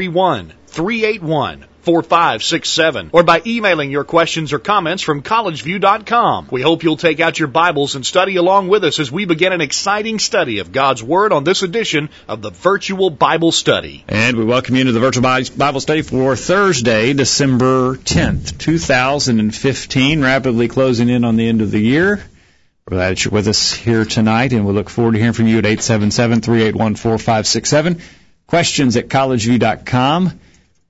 331 381 4567 or by emailing your questions or comments from collegeview.com. We hope you'll take out your Bibles and study along with us as we begin an exciting study of God's Word on this edition of the Virtual Bible Study. And we welcome you to the Virtual Bible Study for Thursday, December 10th, 2015, rapidly closing in on the end of the year. We're glad you're with us here tonight, and we look forward to hearing from you at 877 381 4567 questions at collegeview.com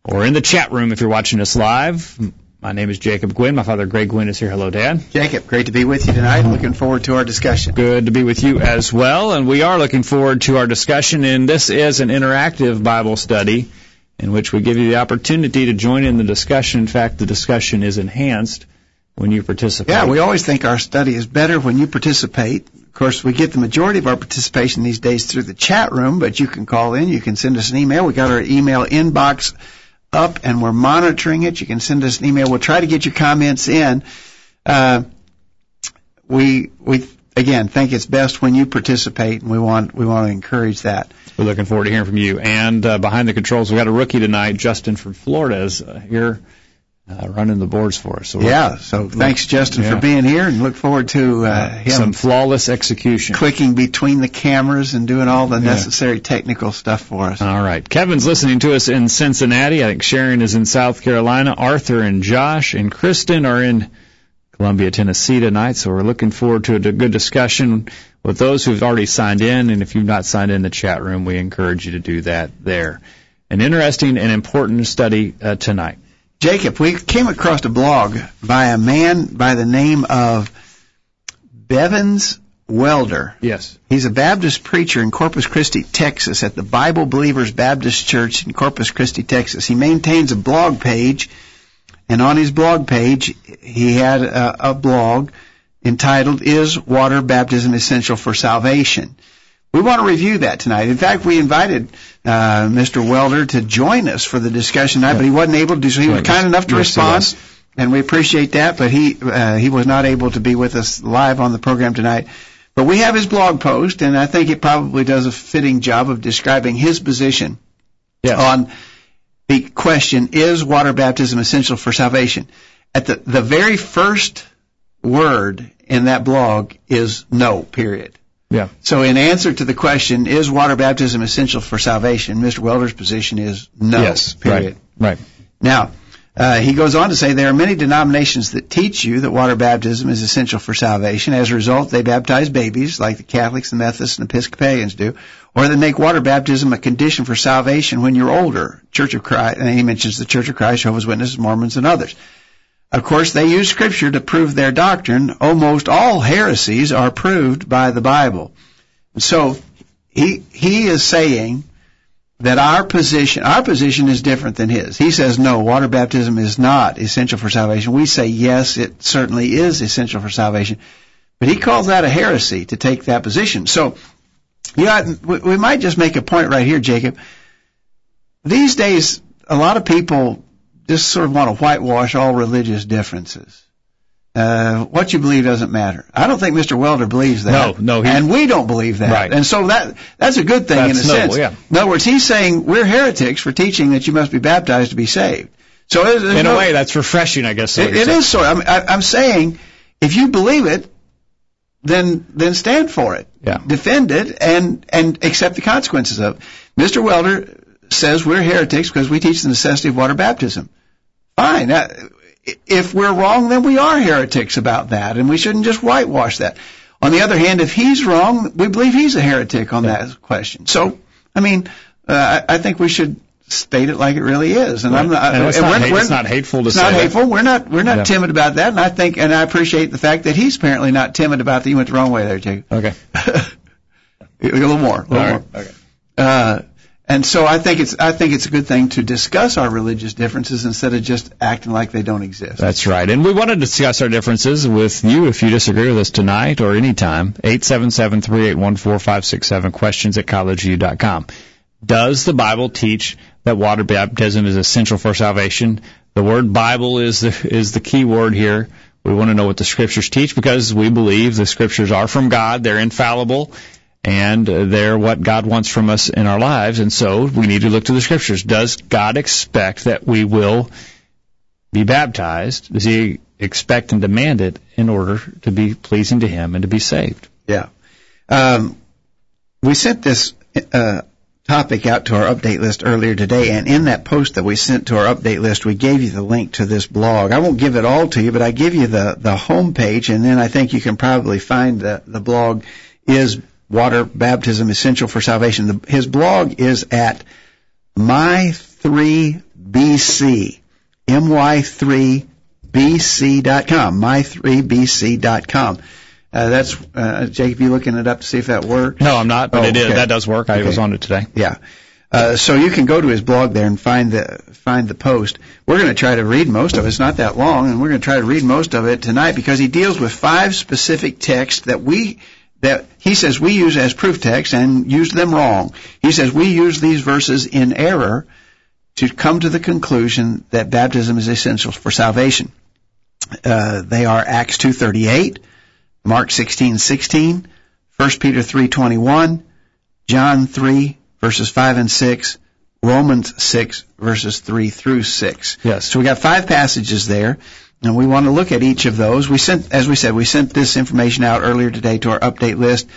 or in the chat room if you're watching us live. My name is Jacob Gwynn. My father, Greg Gwynn, is here. Hello, Dad. Jacob, great to be with you tonight. Looking forward to our discussion. Good to be with you as well. And we are looking forward to our discussion. And this is an interactive Bible study in which we give you the opportunity to join in the discussion. In fact, the discussion is enhanced when you participate. Yeah, we always think our study is better when you participate. Of course, we get the majority of our participation these days through the chat room, but you can call in, you can send us an email. We got our email inbox up and we're monitoring it. You can send us an email. We'll try to get your comments in. Uh, we we again think it's best when you participate, and we want we want to encourage that. We're looking forward to hearing from you. And uh, behind the controls, we got a rookie tonight, Justin from Florida, is uh, here uh, running the boards for us. So yeah, so thanks Justin yeah. for being here, and look forward to uh, him some flawless execution, clicking between the cameras and doing all the yeah. necessary technical stuff for us. All right, Kevin's listening to us in Cincinnati. I think Sharon is in South Carolina. Arthur and Josh and Kristen are in Columbia, Tennessee tonight. So we're looking forward to a good discussion with those who've already signed in, and if you've not signed in the chat room, we encourage you to do that there. An interesting and important study uh, tonight. Jacob, we came across a blog by a man by the name of Bevins Welder. Yes. He's a Baptist preacher in Corpus Christi, Texas, at the Bible Believers Baptist Church in Corpus Christi, Texas. He maintains a blog page, and on his blog page, he had a, a blog entitled, Is Water Baptism Essential for Salvation? We want to review that tonight. In fact, we invited uh, Mr. Welder to join us for the discussion tonight, but he wasn't able to do so. He was kind enough to respond, and we appreciate that. But he uh, he was not able to be with us live on the program tonight. But we have his blog post, and I think it probably does a fitting job of describing his position yes. on the question: Is water baptism essential for salvation? At the the very first word in that blog is no. Period. Yeah. So in answer to the question, is water baptism essential for salvation? Mr. Welder's position is no. Yes. Period. Right. right. Now, uh, he goes on to say there are many denominations that teach you that water baptism is essential for salvation. As a result, they baptize babies, like the Catholics, the Methodists, and Episcopalians do, or they make water baptism a condition for salvation when you're older. Church of Christ, and he mentions the Church of Christ, Jehovah's Witnesses, Mormons, and others. Of course, they use Scripture to prove their doctrine. Almost all heresies are proved by the Bible. So he he is saying that our position our position is different than his. He says no, water baptism is not essential for salvation. We say yes, it certainly is essential for salvation. But he calls that a heresy to take that position. So you know, we might just make a point right here, Jacob. These days, a lot of people just sort of want to whitewash all religious differences. Uh, what you believe doesn't matter. I don't think Mr. Welder believes that. No, no, and we don't believe that. Right. And so that that's a good thing that's in a noble, sense. Yeah. In other words, he's saying we're heretics for teaching that you must be baptized to be saved. So in no, a way, that's refreshing, I guess. It, it is. Of, I'm, I'm saying if you believe it, then then stand for it. Yeah. Defend it and and accept the consequences of it. Mr. Welder says we're heretics because we teach the necessity of water baptism. Fine. If we're wrong, then we are heretics about that, and we shouldn't just whitewash that. On the other hand, if he's wrong, we believe he's a heretic on that question. So, I mean, uh, I, I think we should state it like it really is. And right. I'm not, and it's, not hate, it's not hateful to it's say. Not hateful. We're not we're not yeah. timid about that. And I think and I appreciate the fact that he's apparently not timid about that. You went the wrong way there, Jake. Okay. a little more. A little All more. Right. Okay. Uh, and so I think it's I think it's a good thing to discuss our religious differences instead of just acting like they don't exist. That's right. And we want to discuss our differences with you if you disagree with us tonight or anytime. 877-381-4567, questions at collegeview.com. Does the Bible teach that water baptism is essential for salvation? The word Bible is the, is the key word here. We want to know what the scriptures teach because we believe the scriptures are from God. They're infallible and they're what God wants from us in our lives. And so we need to look to the scriptures. Does God expect that we will be baptized? Does he expect and demand it in order to be pleasing to him and to be saved? Yeah. Um, we sent this uh, topic out to our update list earlier today, and in that post that we sent to our update list, we gave you the link to this blog. I won't give it all to you, but I give you the the home page, and then I think you can probably find the the blog is water baptism essential for salvation. The, his blog is at my3bc my3bc.com my3bc.com. Uh, that's uh, Jake. You looking it up to see if that works? No, I'm not, but Oh, it is. okay. That does work. I Okay. was on it today. Yeah. Uh, so you can go to his blog there and find the find the post. We're going to try to read most of it. It's not that long, and we're going to try to read most of it tonight because he deals with five specific texts that we that he says we use as proof texts and use them wrong. He says we use these verses in error to come to the conclusion that baptism is essential for salvation. Uh, they are Acts 2:38, Mark 16:16, 1 Peter 3:21, John 3 verses 5 and 6, Romans 6 verses 3 through 6. Yes. So we got five passages there, and we want to look at each of those. We sent, as we said, we sent this information out earlier today to our update list.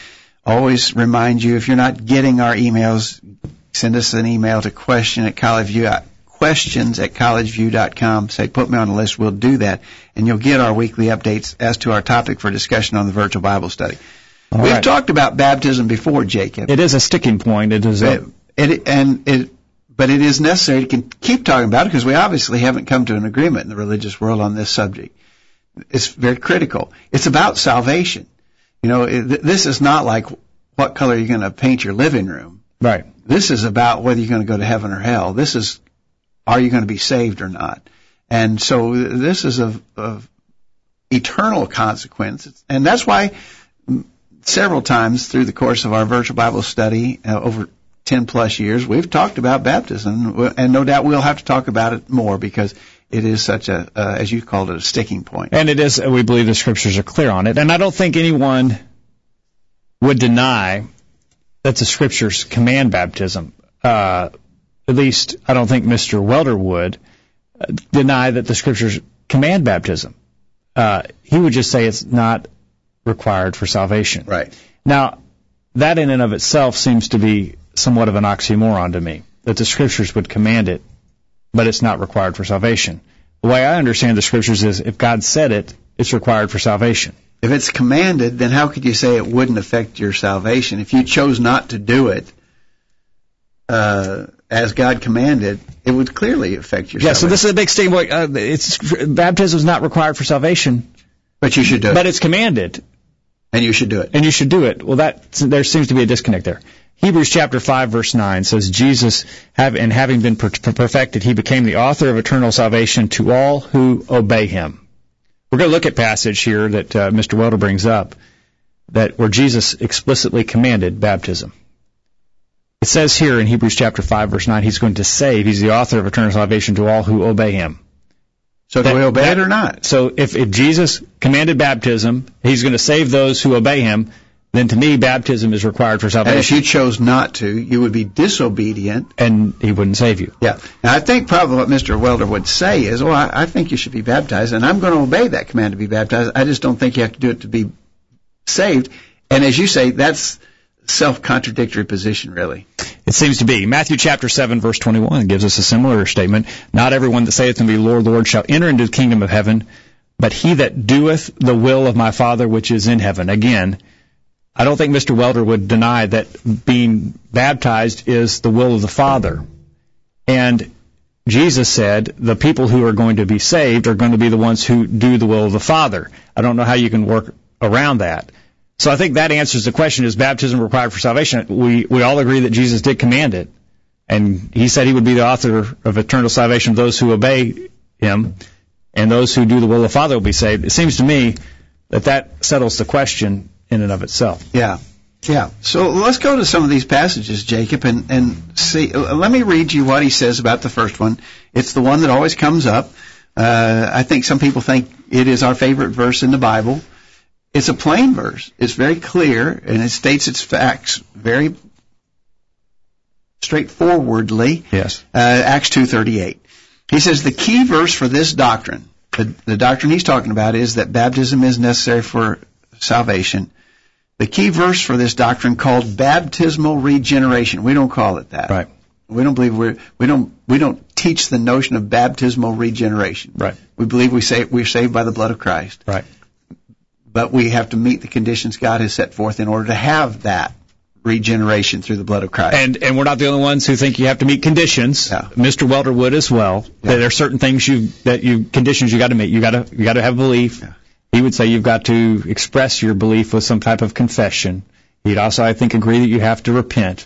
Always remind you, if you're not getting our emails, send us an email to question at collegeview, uh, questions at collegeview.com. Say, put me on the list. We'll do that. And you'll get our weekly updates as to our topic for discussion on the virtual Bible study. All We've right. talked about baptism before, Jacob. It is a sticking point. It is a, It, it, and it, but it is necessary to keep talking about it because we obviously haven't come to an agreement in the religious world on this subject. It's very critical. It's about salvation. You know, it, this is not like what color you're going to paint your living room. right. This is about whether you're going to go to heaven or hell. This is, are you going to be saved or not? And so this is of, of eternal consequence. And that's why several times through the course of our virtual Bible study uh, over 10 plus years, we've talked about baptism. And no doubt we'll have to talk about it more because it is such a, uh, as you called it, a sticking point. And it is, we believe the scriptures are clear on it. And I don't think anyone would deny that the scriptures command baptism. Uh, at least, I don't think Mr. Welder would uh, deny that the scriptures command baptism. Uh, he would just say it's not required for salvation. Right. Now, that in and of itself seems to be somewhat of an oxymoron to me, that the scriptures would command it, but it's not required for salvation. The way I understand the scriptures is if God said it, it's required for salvation. If it's commanded, then how could you say it wouldn't affect your salvation? If you chose not to do it uh, as God commanded, it would clearly affect your salvation. Yeah, so this is a big statement. Uh, it's baptism is not required for salvation, but you should do it, but it's commanded, and you should do it. and you should do it. Well, that there seems to be a disconnect there. Hebrews chapter 5 verse 9 says Jesus have and having been per- perfected he became the author of eternal salvation to all who obey him. We're going to look at passage here that uh, Mr. Welder brings up that where Jesus explicitly commanded baptism. It says here in Hebrews chapter 5 verse 9 he's going to save he's the author of eternal salvation to all who obey him. So do That- we obey that- it or not? So if, if Jesus commanded baptism, he's going to save those who obey him, then to me baptism is required for salvation. And if you chose not to, you would be disobedient. and he wouldn't save you. Yeah. Now, I think probably what Mr. Welder would say is, well, I, I think you should be baptized, and I'm going to obey that command to be baptized. I just don't think you have to do it to be saved. And as you say, that's self-contradictory position, really. It seems to be. Matthew chapter 7 verse 21 gives us a similar statement. Not everyone that saith unto me, Lord, Lord, shall enter into the kingdom of heaven, but he that doeth the will of my Father which is in heaven. Again, I don't think Mr. Welder would deny that being baptized is the will of the Father. And Jesus said the people who are going to be saved are going to be the ones who do the will of the Father. I don't know how you can work around that. So I think that answers the question: Is baptism required for salvation? We we all agree that Jesus did command it, And he said he would be the author of eternal salvation of those who obey him, and those who do the will of the Father will be saved. It seems to me that that settles the question in and of itself. Yeah. Yeah. So let's go to some of these passages, Jacob, and, and see. Let me read you what he says about the first one. It's the one that always comes up. Uh, I think some people think it is our favorite verse in the Bible. It's a plain verse. It's very clear, and it states its facts very straightforwardly. Yes. Uh, Acts 2.38. He says the key verse for this doctrine, the, the doctrine he's talking about is that baptism is necessary for salvation. The key verse for this doctrine called baptismal regeneration. We don't call it that. Right. We don't believe we're, we don't, we don't teach the notion of baptismal regeneration. Right. We believe we say, we're saved by the blood of Christ. Right. But we have to meet the conditions God has set forth in order to have that regeneration through the blood of Christ. And and we're not the only ones who think you have to meet conditions. Mr. Welder would as well. Yeah. There are certain things you that you conditions you got to meet. You got to you got to have belief. Yeah. He would say you've got to express your belief with some type of confession. He'd also, I think, agree that you have to repent.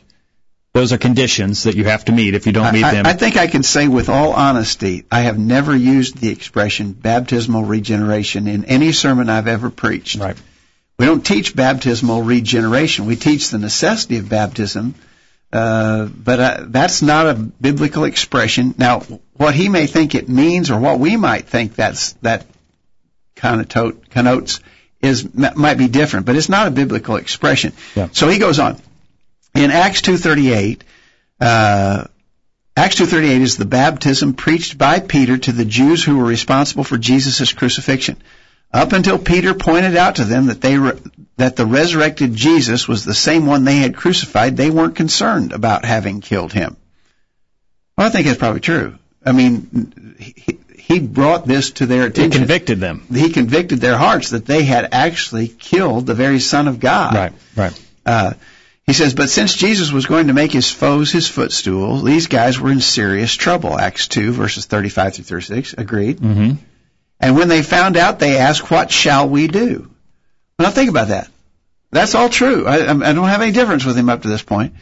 Those are conditions that you have to meet. If you don't meet them, I think I can say with all honesty, I have never used the expression baptismal regeneration in any sermon I've ever preached. right. We don't teach baptismal regeneration. We teach the necessity of baptism, uh, but uh, that's not a biblical expression. Now, what he may think it means, or what we might think that's that connotes, is might be different. But it's not a biblical expression. Yeah. So he goes on in Acts two thirty eight. Uh, Acts 2.38 is the baptism preached by Peter to the Jews who were responsible for Jesus' crucifixion. Up until Peter pointed out to them that they re- that the resurrected Jesus was the same one they had crucified, they weren't concerned about having killed him. Well, I think that's probably true. I mean, he, he brought this to their attention. He convicted them. he convicted their hearts that they had actually killed the very Son of God. Right. Right. Uh, he says, but since Jesus was going to make his foes his footstool, these guys were in serious trouble. Acts 2, verses 35 through 36. Agreed. Mm-hmm. And when they found out, they asked, what shall we do? Now think about that. That's all true. I, I don't have any difference with him up to this point.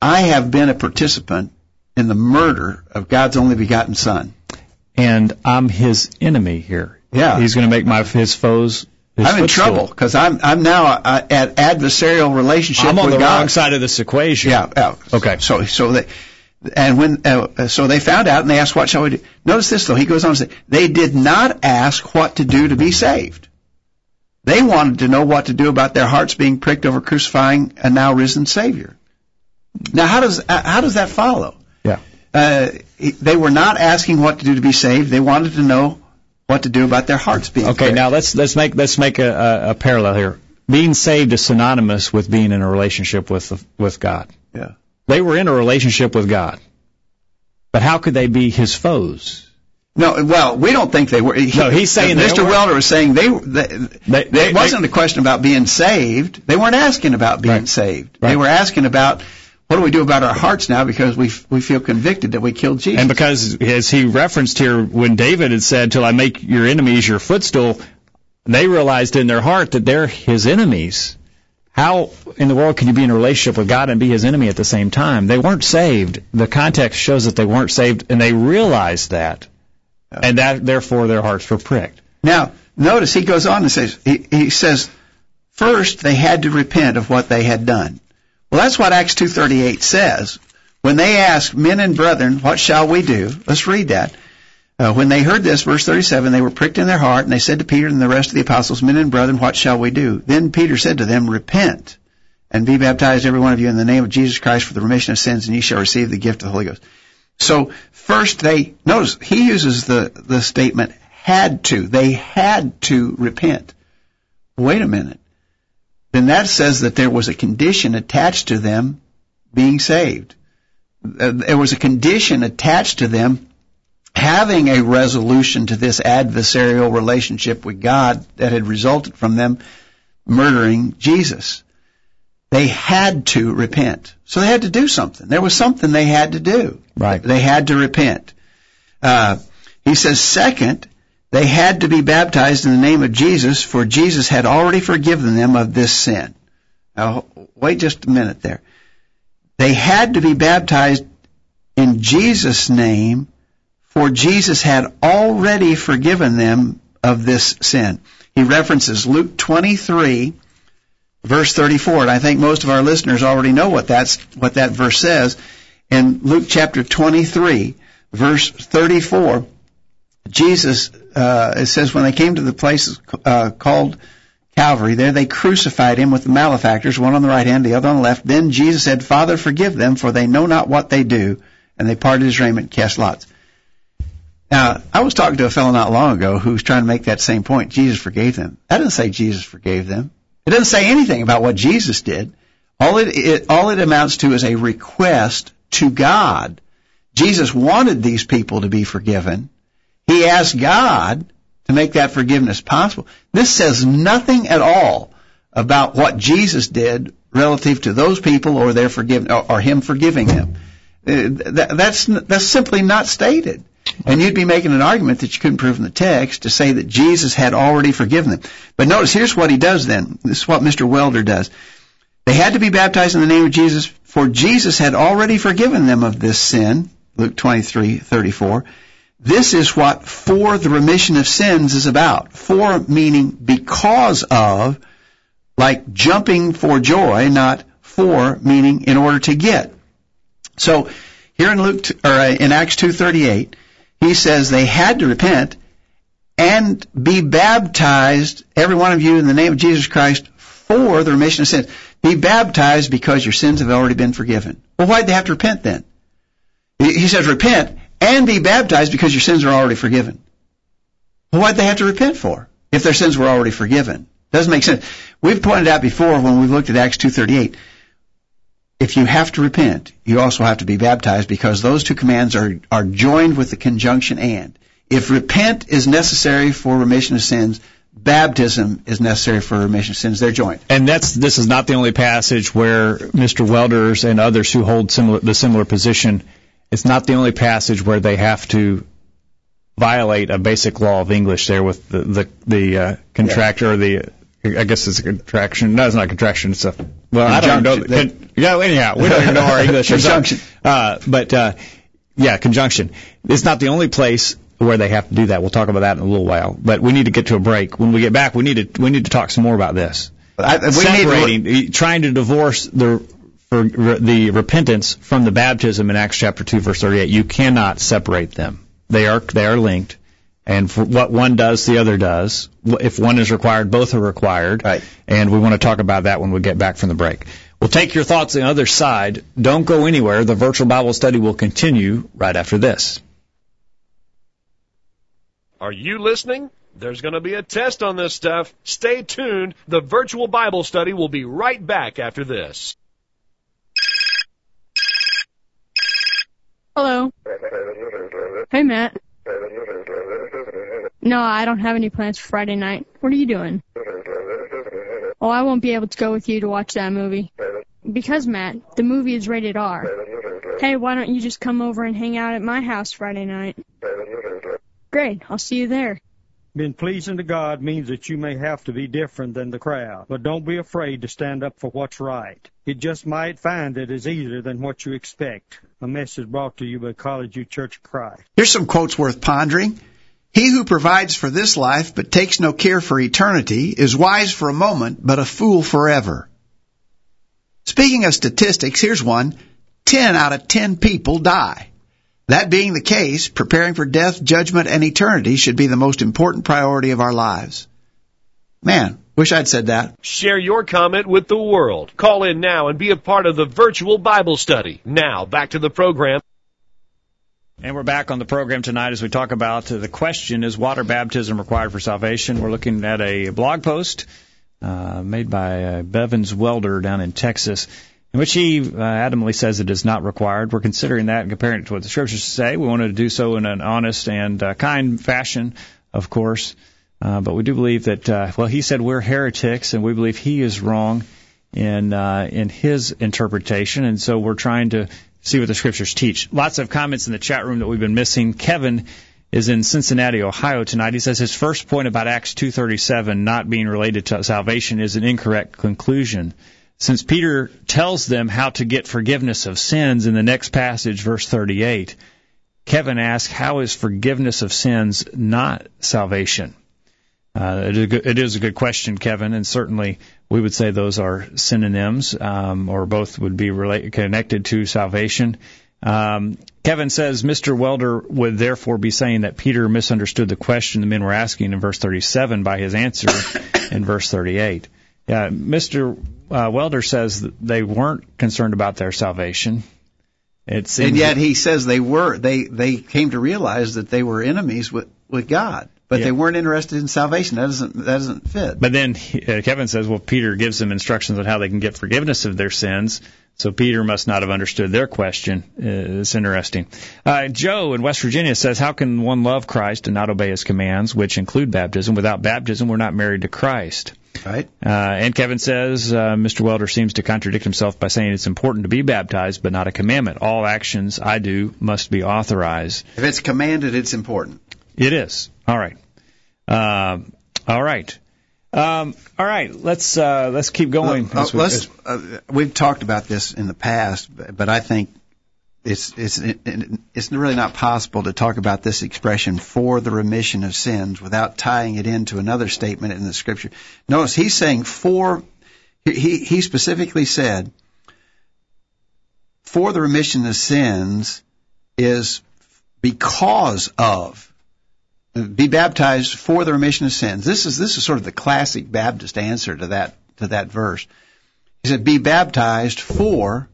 I have been a participant in the murder of God's only begotten Son. And I'm his enemy here. Yeah. He's going to make my his foes. His I'm in footstool. trouble because I'm I'm now uh, at adversarial relationship I'm on with the God. wrong side of this equation. Yeah. yeah. Okay. So so they and when uh, so they found out and they asked what shall we do. Notice this though. He goes on to say they did not ask what to do to be saved. They wanted to know what to do about their hearts being pricked over crucifying a now risen Savior. Now how does uh, how does that follow? Uh, they were not asking what to do to be saved. They wanted to know what to do about their hearts being Okay, now let's let's make let's make a, a, parallel here. Being saved is synonymous with being in a relationship with with God. Yeah. They were in a relationship with God, but how could they be His foes? No, well, we don't think they were. He, No, he's saying Mr. Welder was saying they, they, They- they- it wasn't a question about being saved. They weren't asking about being Right. saved. They were asking about what do we do about our hearts now because we we feel convicted that we killed Jesus. And because, as he referenced here, when David had said, "Till I make your enemies your footstool," they realized in their heart that they're His enemies. How in the world can you be in a relationship with God and be His enemy at the same time? They weren't saved. The context shows that they weren't saved, and they realized that, and that therefore their hearts were pricked. Now, notice he goes on and says, he, he says, first they had to repent of what they had done. Well, that's what Acts 2.38 says. When they asked, men and brethren, what shall we do? Let's read that. Uh, when they heard this, verse 37, they were pricked in their heart, and they said to Peter and the rest of the apostles, men and brethren, what shall we do? Then Peter said to them, repent and be baptized every one of you in the name of Jesus Christ for the remission of sins, and ye shall receive the gift of the Holy Ghost. So first they, notice, he uses the, the statement had to. They had to repent. Wait a minute. Then that says that there was a condition attached to them being saved. There was a condition attached to them having a resolution to this adversarial relationship with God that had resulted from them murdering Jesus. They had to repent. So they had to do something. There was something they had to do. Right. They had to repent. Uh, he says, second, they had to be baptized in the name of Jesus, for Jesus had already forgiven them of this sin. Now, wait just a minute there. they had to be baptized in Jesus' name, for Jesus had already forgiven them of this sin. He references Luke 23, verse 34, and I think most of our listeners already know what that's what that verse says. In Luke chapter 23, verse 34, Jesus, uh, it says, when they came to the place uh, called Calvary, there they crucified him with the malefactors, one on the right hand, the other on the left. Then Jesus said, Father, forgive them, for they know not what they do. And they parted his raiment and cast lots. Now, I was talking to a fellow not long ago who was trying to make that same point. Jesus forgave them. That doesn't say Jesus forgave them. It doesn't say anything about what Jesus did. All it, it, all it amounts to is a request to God. Jesus wanted these people to be forgiven. He asked God to make that forgiveness possible. This says nothing at all about what Jesus did relative to those people or their forgiveness or, or him forgiving them. Uh, that's that's simply not stated. And you'd be making an argument that you couldn't prove in the text to say that Jesus had already forgiven them. But notice, here's what he does then. This is what Mr. Welder does. They had to be baptized in the name of Jesus, for Jesus had already forgiven them of this sin. Luke 23:34. This is what for the remission of sins is about. For meaning because of, like jumping for joy, not for meaning in order to get. So here in Luke or uh, in Acts 2:38, he says they had to repent and be baptized, every one of you, in the name of Jesus Christ for the remission of sins. Be baptized because your sins have already been forgiven. Well, why'd they have to repent then? He says repent and be baptized because your sins are already forgiven. Well, why'd they have to repent for if their sins were already forgiven? Doesn't make sense. We've pointed out before when we've looked at Acts 2.38, if you have to repent, you also have to be baptized because those two commands are, are joined with the conjunction and. If repent is necessary for remission of sins, baptism is necessary for remission of sins. They're joined. And that's this is not the only passage where Mr. Welders and others who hold similar the similar position it's not the only passage where they have to violate a basic law of English there with the the, the uh, contractor or the I guess it's a contraction. No, it's not a contraction. It's a well, I don't know. Con, yeah, anyhow, we don't even know our English. conjunction. Uh, but uh, yeah, conjunction. It's not the only place where they have to do that. We'll talk about that in a little while. But we need to get to a break. When we get back, we need to we need to talk some more about this. I, Separating, to, trying to divorce the the repentance from the baptism in Acts chapter 2 verse 38. You cannot separate them. They are they are linked. And for what one does, the other does. If one is required, both are required. Right. And we want to talk about that when we get back from the break. We'll take your thoughts on the other side. Don't go anywhere. The virtual Bible study will continue right after this. Are you listening? There's going to be a test on this stuff. Stay tuned. The virtual Bible study will be right back after this. Hello. Hey, Matt. No, I don't have any plans for Friday night. What are you doing? Oh, I won't be able to go with you to watch that movie. Because, Matt, the movie is rated R. Hey, why don't you just come over and hang out at my house Friday night? Great, I'll see you there. Being pleasing to God means that you may have to be different than the crowd, but don't be afraid to stand up for what's right. It just might find that it is easier than what you expect. A message brought to you by College View Church of Christ. Here's some quotes worth pondering. He who provides for this life but takes no care for eternity is wise for a moment but a fool forever. Speaking of statistics, here's one. 10 out of 10 people die. That being the case, preparing for death, judgment, and eternity should be the most important priority of our lives. Man, wish I'd said that. Share your comment with the world. Call in now and be a part of the virtual Bible study. Now, back to the program. And we're back on the program tonight as we talk about uh, the question is water baptism required for salvation? We're looking at a blog post uh, made by uh, Bevins Welder down in Texas in which he uh, adamantly says it is not required. We're considering that and comparing it to what the scriptures say. We wanted to do so in an honest and uh, kind fashion, of course. Uh, but we do believe that, uh, well, he said we're heretics, and we believe he is wrong in uh, in his interpretation, and so we're trying to see what the scriptures teach. Lots of comments in the chat room that we've been missing. Kevin is in Cincinnati, Ohio tonight. He says his first point about Acts 2:37 not being related to salvation is an incorrect conclusion. since Peter tells them how to get forgiveness of sins in the next passage, verse 38, Kevin asks, How is forgiveness of sins not salvation? Uh, it, is good, it is a good question, Kevin, and certainly we would say those are synonyms, um, or both would be relate, connected to salvation. Um, Kevin says Mr. Welder would therefore be saying that Peter misunderstood the question the men were asking in verse 37 by his answer in verse 38. Yeah, Mr. Uh, Welder says that they weren't concerned about their salvation. It and yet he says they were. They they came to realize that they were enemies with with God, but yeah. they weren't interested in salvation. That doesn't that doesn't fit. But then uh, Kevin says, well, Peter gives them instructions on how they can get forgiveness of their sins. So Peter must not have understood their question. Uh, it's interesting. Uh, Joe in West Virginia says, How can one love Christ and not obey his commands, which include baptism? Without baptism, we're not married to Christ. Right. Uh, and Kevin says, uh, Mr. Welder seems to contradict himself by saying it's important to be baptized, but not a commandment. All actions I do must be authorized. If it's commanded, it's important. It is. All right. Uh, all right. Um, all right, let's uh, let's keep going. Uh, let's, uh, we've talked about this in the past, but I think it's it's it's really not possible to talk about this expression for the remission of sins without tying it into another statement in the scripture. Notice he's saying for he he specifically said for the remission of sins is because of be baptized for the remission of sins. This is this is sort of the classic Baptist answer to that to that verse. He said, "Be baptized for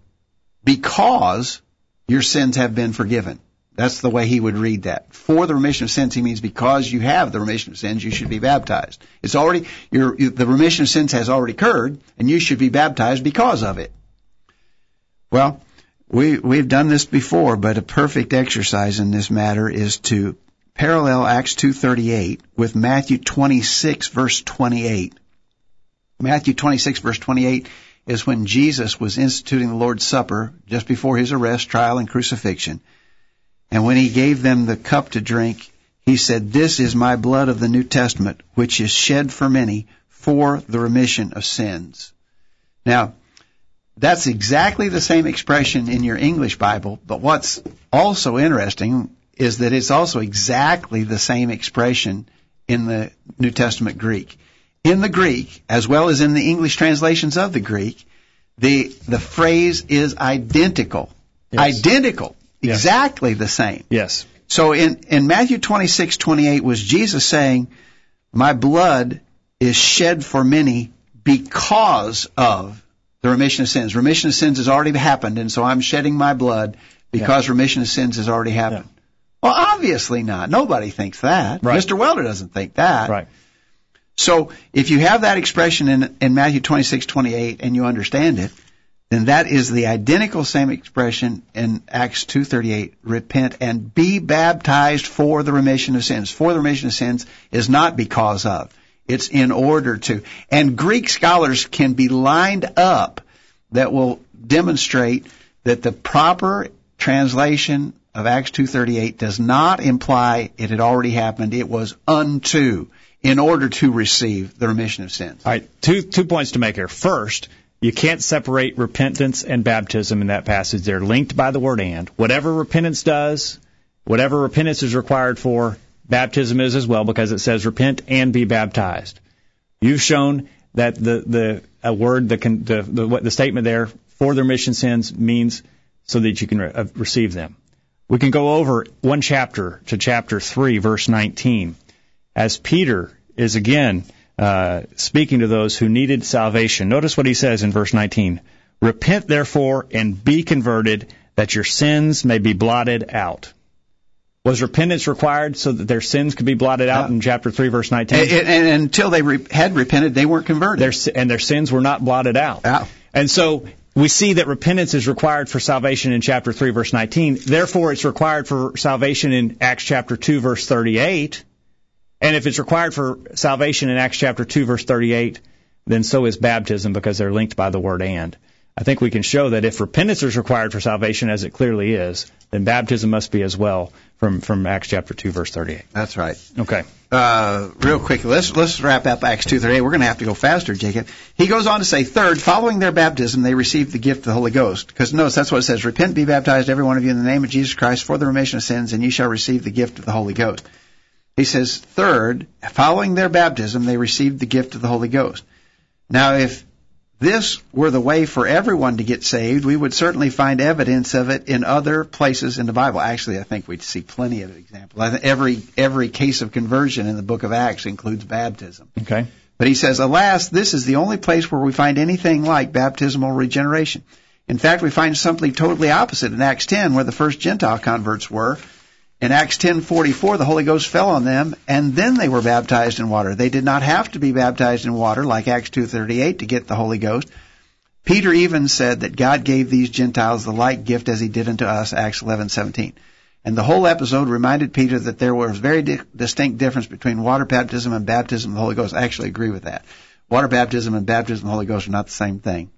because your sins have been forgiven." That's the way he would read that. For the remission of sins, he means because you have the remission of sins, you should be baptized. It's already your the remission of sins has already occurred, and you should be baptized because of it. Well, we we've done this before, but a perfect exercise in this matter is to parallel Acts 2:38 with Matthew 26 verse 28. Matthew 26 verse 28 is when Jesus was instituting the Lord's Supper just before his arrest, trial, and crucifixion. And when he gave them the cup to drink, he said, This is my blood of the New Testament, which is shed for many for the remission of sins. Now, that's exactly the same expression in your English Bible, but what's also interesting is that it's also exactly the same expression in the New Testament Greek. In the Greek, as well as in the English translations of the Greek, the the phrase is identical. Yes. Identical. Yes. Exactly the same. Yes. So in, in Matthew 26, 28 was Jesus saying, My blood is shed for many because of the remission of sins. Remission of sins has already happened, and so I'm shedding my blood because yeah. remission of sins has already happened. Yeah. Well, obviously not. Nobody thinks that. Right. Mr. Welder doesn't think that. Right. So if you have that expression in, in Matthew 26, 28 and you understand it, then that is the identical same expression in Acts 2.38, repent and be baptized for the remission of sins. For the remission of sins is not because of. It's in order to. And Greek scholars can be lined up that will demonstrate that the proper translation of Acts 2.38 does not imply it had already happened. It was unto in order to receive the remission of sins. All right, two, two points to make here. First, you can't separate repentance and baptism in that passage. They're linked by the word and. Whatever repentance does, whatever repentance is required for, baptism is as well because it says repent and be baptized. You've shown that the the a word the the the, the statement there for the remission sins means so that you can re- uh, receive them. We can go over one chapter to chapter 3, verse 19, as Peter is again uh, speaking to those who needed salvation. Notice what he says in verse 19 Repent therefore and be converted, that your sins may be blotted out. Was repentance required so that their sins could be blotted out yeah. in chapter 3, verse 19? And, and, and until they re- had repented, they weren't converted. Their, and their sins were not blotted out. Yeah. And so we see that repentance is required for salvation in chapter 3 verse 19. Therefore, it's required for salvation in Acts chapter 2 verse 38. And if it's required for salvation in Acts chapter 2 verse 38, then so is baptism because they're linked by the word and. I think we can show that if repentance is required for salvation, as it clearly is, then baptism must be as well from, from Acts chapter 2, verse 38. That's right. Okay. Uh, real quick, let's let's wrap up Acts two thirty eight. We're going to have to go faster, Jacob. He goes on to say, third, following their baptism, they received the gift of the Holy Ghost. Because notice that's what it says: repent, be baptized, every one of you, in the name of Jesus Christ, for the remission of sins, and ye shall receive the gift of the Holy Ghost. He says, third, following their baptism, they received the gift of the Holy Ghost. Now, if this were the way for everyone to get saved, we would certainly find evidence of it in other places in the Bible. Actually, I think we'd see plenty of examples. I think every every case of conversion in the book of Acts includes baptism. Okay. But he says, alas, this is the only place where we find anything like baptismal regeneration. In fact, we find something totally opposite in Acts 10, where the first Gentile converts were. In Acts 10:44, the Holy Ghost fell on them, and then they were baptized in water. They did not have to be baptized in water like Acts 2:38 to get the Holy Ghost. Peter even said that God gave these Gentiles the like gift as He did unto us, Acts 11:17. And the whole episode reminded Peter that there was a very di- distinct difference between water baptism and baptism of the Holy Ghost. I actually agree with that. Water baptism and baptism of the Holy Ghost are not the same thing.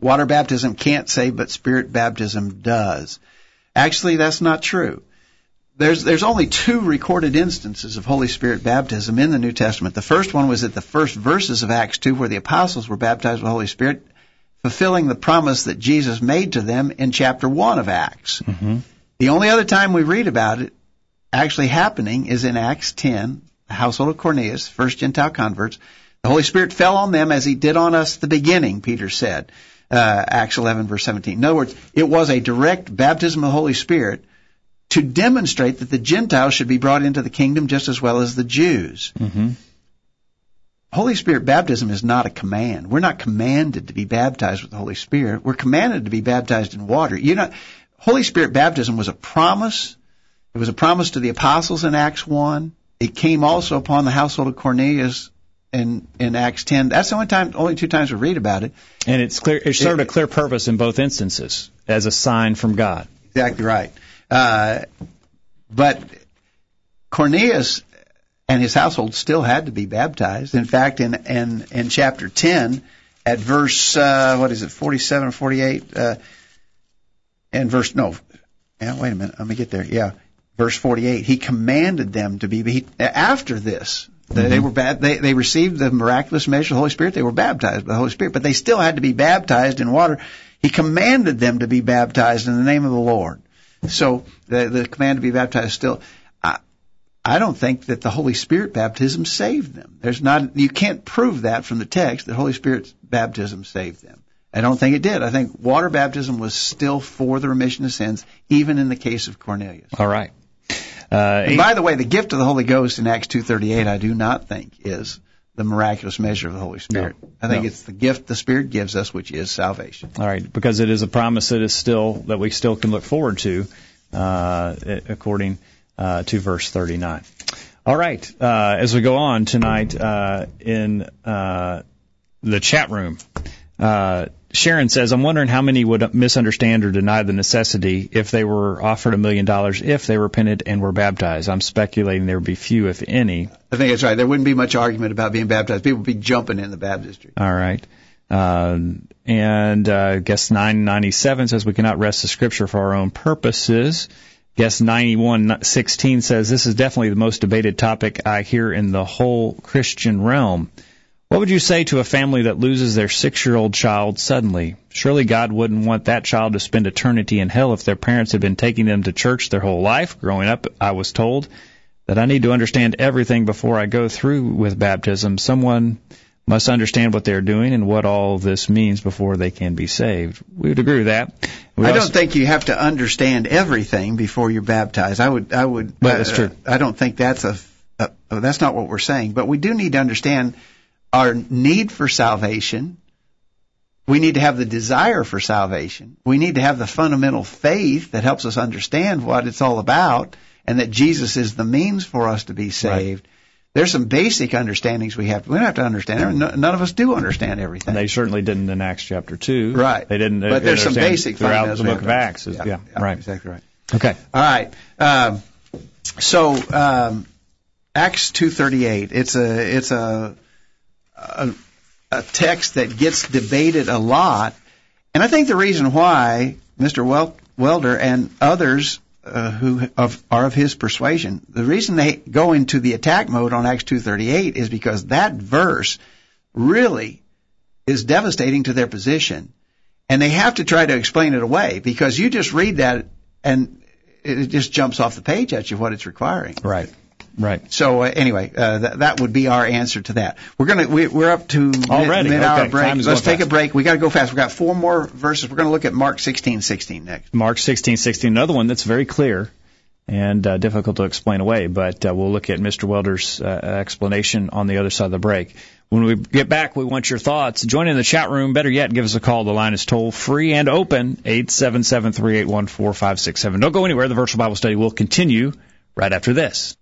Water baptism can't save, but spirit baptism does. Actually, that's not true there's there's only two recorded instances of Holy Spirit baptism in the New Testament. The first one was at the first verses of Acts 2 where the apostles were baptized with the Holy Spirit, fulfilling the promise that Jesus made to them in chapter 1 of Acts. Mm-hmm. The only other time we read about it actually happening is in Acts 10, the household of Cornelius, first Gentile converts. The Holy Spirit fell on them as he did on us at the beginning, Peter said. Uh, Acts 11 verse 17. In other words, it was a direct baptism of the Holy Spirit to demonstrate that the Gentiles should be brought into the kingdom just as well as the Jews. Mm-hmm. Holy Spirit baptism is not a command. We're not commanded to be baptized with the Holy Spirit. We're commanded to be baptized in water. You know, Holy Spirit baptism was a promise. It was a promise to the apostles in Acts 1. It came also upon the household of Cornelius in, in Acts 10. That's the only time, only two times we read about it. And it's clear, it served a clear purpose in both instances as a sign from God. Exactly right. Uh, but Cornelius and his household still had to be baptized. In fact, in in, in chapter 10, at verse uh, what is it, 47 or 48, uh, and verse no, yeah, wait a minute, let me get there. Yeah, verse 48, he commanded them to be he, after this. Mm-hmm. They were bad. They they received the miraculous measure of the Holy Spirit. They were baptized by the Holy Spirit, but they still had to be baptized in water. He commanded them to be baptized in the name of the Lord. So the, the command to be baptized still. I, I don't think that the Holy Spirit baptism saved them. There's not, you can't prove that from the text that Holy Spirit's baptism saved them. I don't think it did. I think water baptism was still for the remission of sins, even in the case of Cornelius. All right. Uh, and by the way, the gift of the Holy Ghost in Acts 2:38, I do not think is the miraculous measure of the Holy Spirit. No, I think no. it's the gift the Spirit gives us, which is salvation. All right, because it is a promise that is still that we still can look forward to, uh, according uh, to verse 39. All right, uh, as we go on tonight uh, in uh, the chat room, uh, Sharon says, "I'm wondering how many would misunderstand or deny the necessity if they were offered a million dollars if they repented and were baptized. I'm speculating there would be few, if any." I think that's right. There wouldn't be much argument about being baptized. People would be jumping in the baptistry. All right. Um, and uh, guess 997 says we cannot wrest the scripture for our own purposes. Guess 9116 says this is definitely the most debated topic I hear in the whole Christian realm. What would you say to a family that loses their six year old child suddenly? Surely God wouldn't want that child to spend eternity in hell if their parents had been taking them to church their whole life. Growing up, I was told that I need to understand everything before I go through with baptism. Someone must understand what they're doing and what all this means before they can be saved. We would agree with that. We I also- don't think you have to understand everything before you're baptized. I would, I would. Well, that's uh, true. I don't think that's a, a. That's not what we're saying. But we do need to understand our need for salvation. We need to have the desire for salvation. We need to have the fundamental faith that helps us understand what it's all about, and that Jesus is the means for us to be saved. There's some basic understandings we have. We don't have to understand. everything. None of us do understand everything. They certainly didn't in Acts chapter 2. Right. They didn't. But there's some basic throughout the book of Acts. is- Yeah, right. Exactly right. Okay. All right. Um, so um, Acts two thirty eight. It's a it's a, a a text that gets debated a lot, And I think the reason why Mr. Wel- Welder and others uh, who of, are of his persuasion, the reason they go into the attack mode on Acts 2:38 is because that verse really is devastating to their position, and they have to try to explain it away because you just read that and it just jumps off the page at you what it's requiring. Right. Right. So uh, anyway, uh, that, that would be our answer to that. We're gonna we, we're up to Already, mid hour okay. break. Let's take a break. We got to go fast. We got four more verses. We're going to look at Mark 16:16 next. Mark 16, 16, another one that's very clear and uh, difficult to explain away, but uh, we'll look at Mr. Welder's uh, explanation on the other side of the break. When we get back, we want your thoughts. Join in the chat room. Better yet, give us a call. The line is toll free and open, 877-381-4567. Don't go anywhere. The virtual Bible study will continue right after this.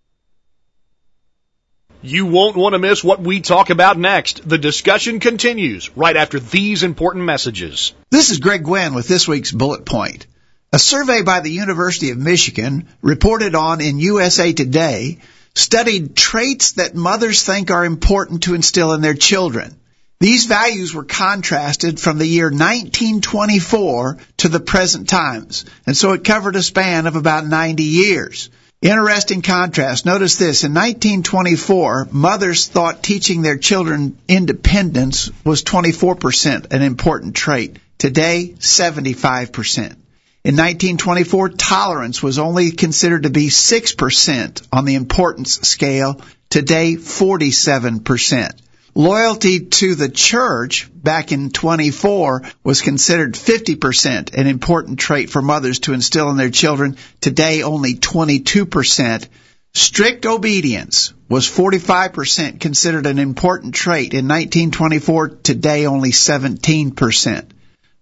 You won't want to miss what we talk about next. The discussion continues right after these important messages. This is Greg Gwynn with this week's bullet point. A survey by the University of Michigan reported on in USA Today studied traits that mothers think are important to instill in their children. These values were contrasted from the year 1924 to the present times, and so it covered a span of about 90 years. Interesting contrast. Notice this. In 1924, mothers thought teaching their children independence was 24% an important trait. Today, 75%. In 1924, tolerance was only considered to be 6% on the importance scale. Today, 47%. Loyalty to the church back in 24 was considered 50% an important trait for mothers to instill in their children. Today, only 22%. Strict obedience was 45% considered an important trait in 1924. Today, only 17%.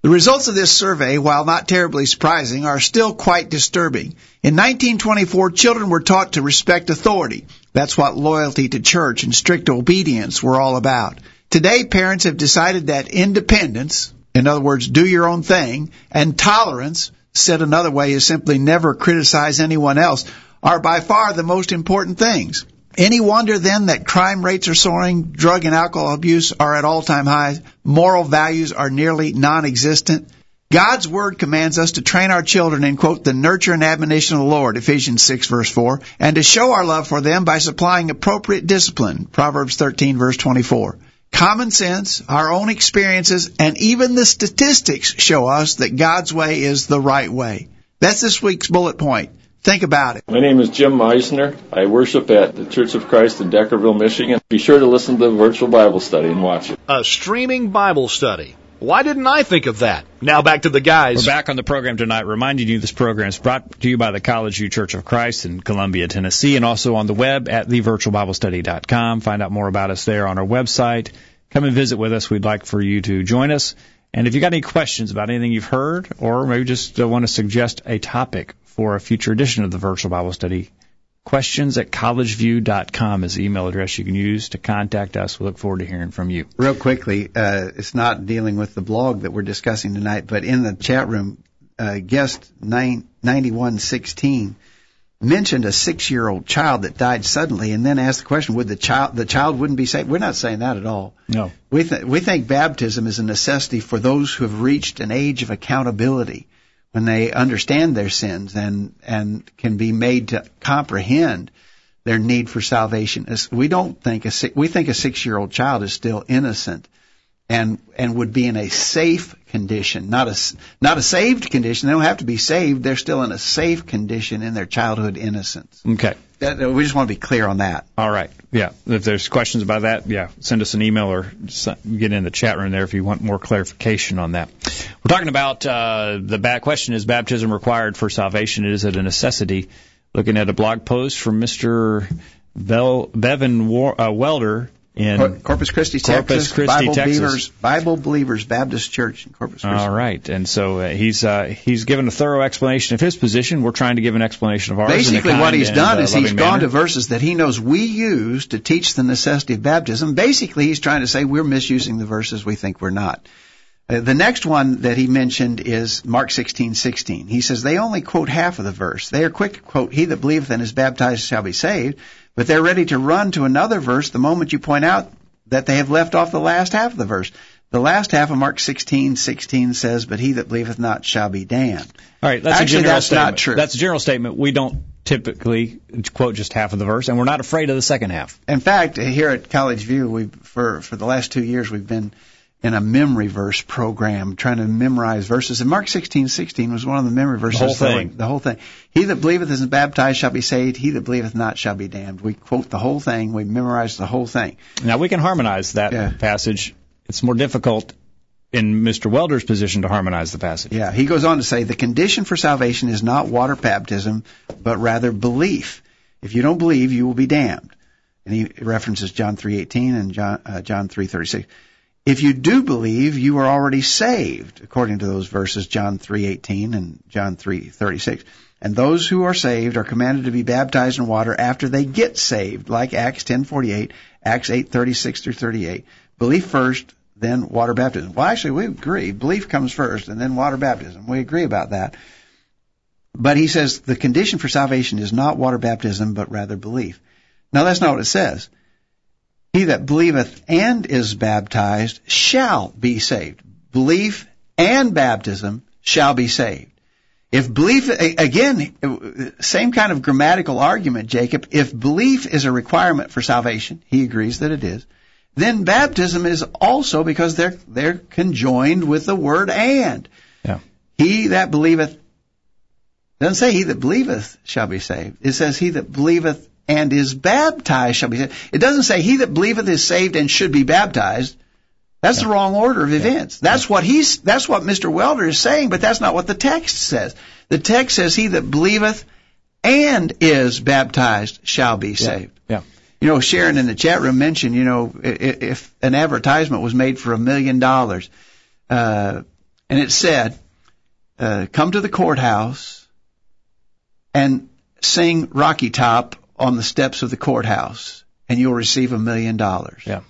The results of this survey, while not terribly surprising, are still quite disturbing. In 1924, children were taught to respect authority. That's what loyalty to church and strict obedience were all about. Today, parents have decided that independence, in other words, do your own thing, and tolerance, said another way is simply never criticize anyone else, are by far the most important things. Any wonder then that crime rates are soaring, drug and alcohol abuse are at all-time highs, moral values are nearly non-existent? God's word commands us to train our children in quote the nurture and admonition of the Lord, Ephesians 6 verse 4, and to show our love for them by supplying appropriate discipline, Proverbs 13 verse 24. Common sense, our own experiences, and even the statistics show us that God's way is the right way. That's this week's bullet point. Think about it. My name is Jim Meisner. I worship at the Church of Christ in Deckerville, Michigan. Be sure to listen to the virtual Bible study and watch it. A streaming Bible study. Why didn't I think of that? Now back to the guys. We're back on the program tonight, reminding you this program is brought to you by the College View Church of Christ in Columbia, Tennessee, and also on the web at thevirtualbiblestudy.com. Find out more about us there on our website. Come and visit with us. We'd like for you to join us. And if you've got any questions about anything you've heard, or maybe just want to suggest a topic for a future edition of the Virtual Bible Study, questions at collegeview.com is the email address you can use to contact us. We look forward to hearing from you. Real quickly, uh, it's not dealing with the blog that we're discussing tonight, but in the chat room, uh, guest nine, 9116 mentioned a six-year-old child that died suddenly, and then asked the question: Would the child the child wouldn't be saved? We're not saying that at all. No. We th- we think baptism is a necessity for those who have reached an age of accountability when they understand their sins and and can be made to comprehend their need for salvation. We don't think a we think a six-year-old child is still innocent and and would be in a safe condition, not a not a saved condition. They don't have to be saved. They're still in a safe condition in their childhood innocence. Okay. We just want to be clear on that. All right. Yeah. If there's questions about that, yeah, send us an email or get in the chat room there if you want more clarification on that. We're talking about uh, the bad question: Is baptism required for salvation? Is it a necessity? Looking at a blog post from Mr. Bevan War- uh, Welder in. Corpus Christi, Corpus Texas. Christi, Bible Texas. Believers, Bible Believers Baptist Church in Corpus Christi. All right, and so uh, he's uh, he's given a thorough explanation of his position. We're trying to give an explanation of ours. Basically, what he's done uh, is he's loving gone to verses that he knows we use to teach the necessity of baptism. Basically, he's trying to say we're misusing the verses. We think we're not. Uh, the next one that he mentioned is Mark 16:16. He says they only quote half of the verse. They are quick to quote, "He that believeth and is baptized shall be saved," but they're ready to run to another verse the moment you point out that they have left off the last half of the verse. The last half of Mark 16:16 says, "But he that believeth not shall be damned." All right, that's Actually, a general that's statement. not true. That's a general statement. We don't typically quote just half of the verse, and we're not afraid of the second half. In fact, here at College View, we for for the last two years we've been in a memory verse program trying to memorize verses. And Mark 16:16 was one of the memory verses. The whole thing. The whole thing. He that believeth and is baptized shall be saved. He that believeth not shall be damned. We quote the whole thing. We memorize the whole thing. Now we can harmonize that Yeah. passage. It's more difficult in Mr. Welder's position to harmonize the passage. Yeah, he goes on to say the condition for salvation is not water baptism, but rather belief. If you don't believe, you will be damned. And he references John 3:18 and John uh, John 3:36. If you do believe, you are already saved, according to those verses John 3:18 and John 3:36. And those who are saved are commanded to be baptized in water after they get saved, like Acts 10:48, Acts 8:36 through 38. Belief first, then water baptism. Well, actually, we agree. Belief comes first, and then water baptism. We agree about that. But he says the condition for salvation is not water baptism, but rather belief. Now, that's not what it says. He that believeth and is baptized shall be saved. Belief and baptism shall be saved. If belief, again, same kind of grammatical argument, Jacob. If belief is a requirement for salvation, he agrees that it is, then baptism is also because they're, they're conjoined with the word and. Yeah. He that believeth, doesn't say he that believeth shall be saved. It says he that believeth and is baptized shall be saved. It doesn't say he that believeth is saved and should be baptized. That's the wrong order of events. That's what he's, that's what Mr. Welder is saying, but that's not what the text says. The text says he that believeth and is baptized shall be saved. Yeah. You know, Sharon in the chat room mentioned, you know, if an advertisement was made for a million dollars, uh, and it said, uh, come to the courthouse and sing Rocky Top on the steps of the courthouse, and you'll receive a million dollars. Yeah.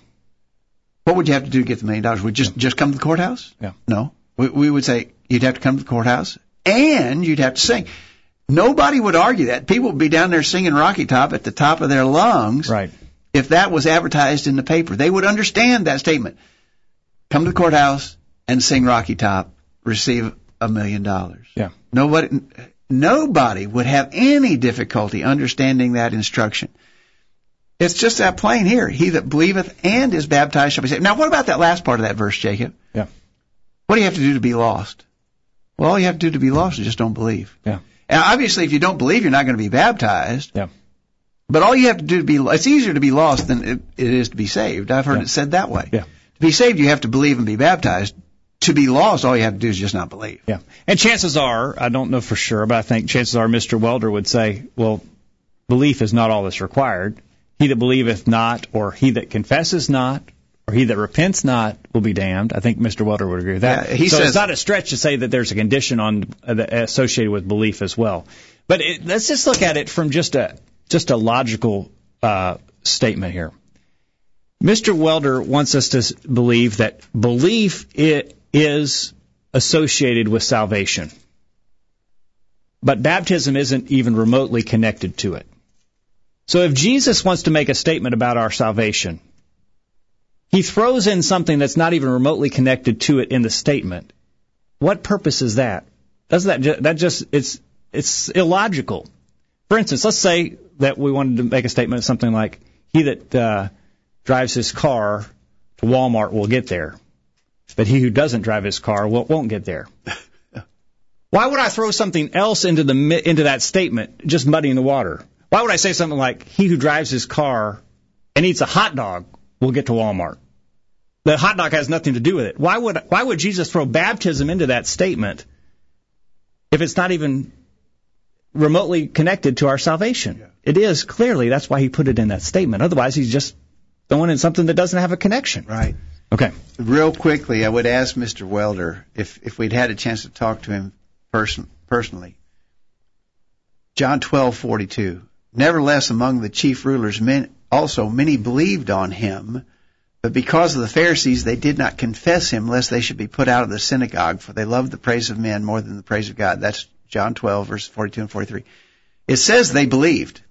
What would you have to do to get the million dollars? Would you just just come to the courthouse? Yeah. No. We, we would say you'd have to come to the courthouse and you'd have to sing. Nobody would argue that. People would be down there singing Rocky Top at the top of their lungs Right. if that was advertised in the paper. They would understand that statement. Come to the courthouse and sing Rocky Top, receive a million dollars. Yeah. Nobody, nobody would have any difficulty understanding that instruction. It's just that plain here. He that believeth and is baptized shall be saved. Now, what about that last part of that verse, Jacob? Yeah. What do you have to do to be lost? Well, all you have to do to be lost is just don't believe. Yeah. And obviously, if you don't believe, you're not going to be baptized. Yeah. But all you have to do to be, it's easier to be lost than it, it is to be saved. I've heard Yeah. it said that way. Yeah. To be saved, you have to believe and be baptized. To be lost, all you have to do is just not believe. Yeah. And chances are, I don't know for sure, but I think chances are Mr. Welder would say, well, belief is not all that's required. He that believeth not, or he that confesses not, or he that repents not will be damned. I think Mr. Welder would agree with that. Yeah, he so says- it's not a stretch to say that there's a condition on uh, associated with belief as well. But it, let's just look at it from just a just a logical uh, statement here. Mr. Welder wants us to believe that belief i- is associated with salvation. But baptism isn't even remotely connected to it. So if Jesus wants to make a statement about our salvation, he throws in something that's not even remotely connected to it in the statement. What purpose is that? Doesn't that ju- that just it's it's illogical? For instance, let's say that we wanted to make a statement something like, "He that uh, drives his car to Walmart will get there, but he who doesn't drive his car won't get there." Why would I throw something else into the into that statement, just muddying the water? Why would I say something like, "He who drives his car and eats a hot dog will get to Walmart"? The hot dog has nothing to do with it. Why would why would Jesus throw baptism into that statement if it's not even remotely connected to our salvation? It is clearly. That's why he put it in that statement. Otherwise, he's just throwing in something that doesn't have a connection. Right. Okay. Real quickly, I would ask Mr. Welder if, if we'd had a chance to talk to him person, personally. John 12:42. Nevertheless, among the chief rulers, men, also many believed on him, but because of the Pharisees, they did not confess him, lest they should be put out of the synagogue, for they loved the praise of men more than the praise of God. That's John 12, verse 42 and 43. It says they believed.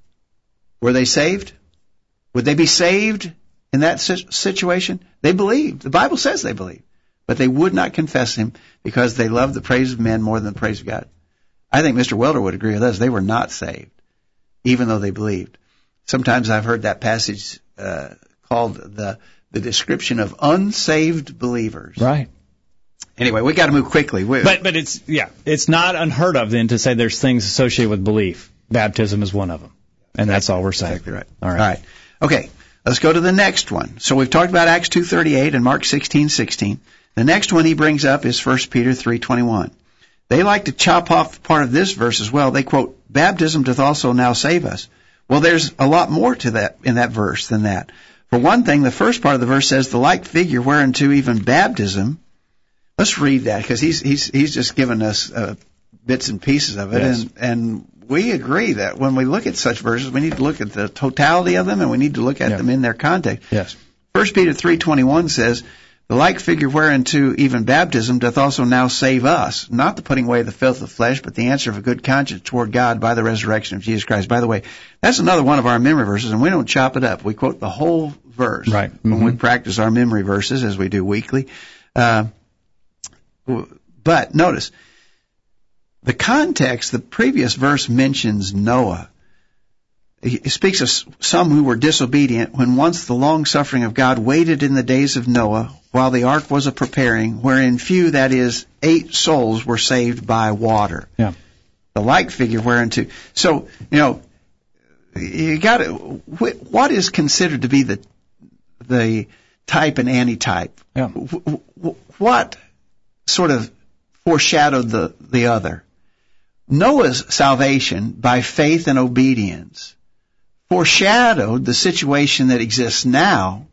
Were they saved? Would they be saved in that situation? They believed. The Bible says they believed. but they would not confess him because they loved the praise of men more than the praise of God. I think Mr. Welder would agree with us. They were not saved, even though they believed. Sometimes I've heard that passage uh, called the the description of unsaved believers. Right. Anyway, we got to move quickly. We, But but it's yeah, it's not unheard of then to say there's things associated with belief. Baptism is one of them, and that's all we're saying. Exactly right. All right. All right. Okay. Let's go to the next one. So we've talked about Acts 2:38 and Mark 16:16. The next one he brings up is 1 Peter 3:21. They like to chop off part of this verse as well. They quote, "Baptism doth also now save us." Well, there's a lot more to that in that verse than that. For one thing, the first part of the verse says, "The like figure whereunto even baptism." Let's read that because he's he's he's just given us uh, bits and pieces of it, Yes. and and we agree that when we look at such verses, we need to look at the totality of them, and we need to look at Yeah. them in their context. Yes. First Peter three twenty one says, "The like figure whereunto even baptism doth also now save us, not the putting away of the filth of flesh, but the answer of a good conscience toward God by the resurrection of Jesus Christ." By the way, that's another one of our memory verses, and we don't chop it up. We quote the whole verse Right. when we Mhm. practice our memory verses, as we do weekly. Uh, but notice the context. The previous verse mentions Noah. It speaks of some who were disobedient when once the long suffering of God waited in the days of Noah while the ark was a preparing, wherein few, that is, eight souls were saved by water. Yeah. The like figure whereunto. So, you know, you got to, what is considered to be the, the type and antitype? Yeah. Wh- wh- What sort of foreshadowed the, the other? Noah's salvation by faith and obedience foreshadowed the situation that exists now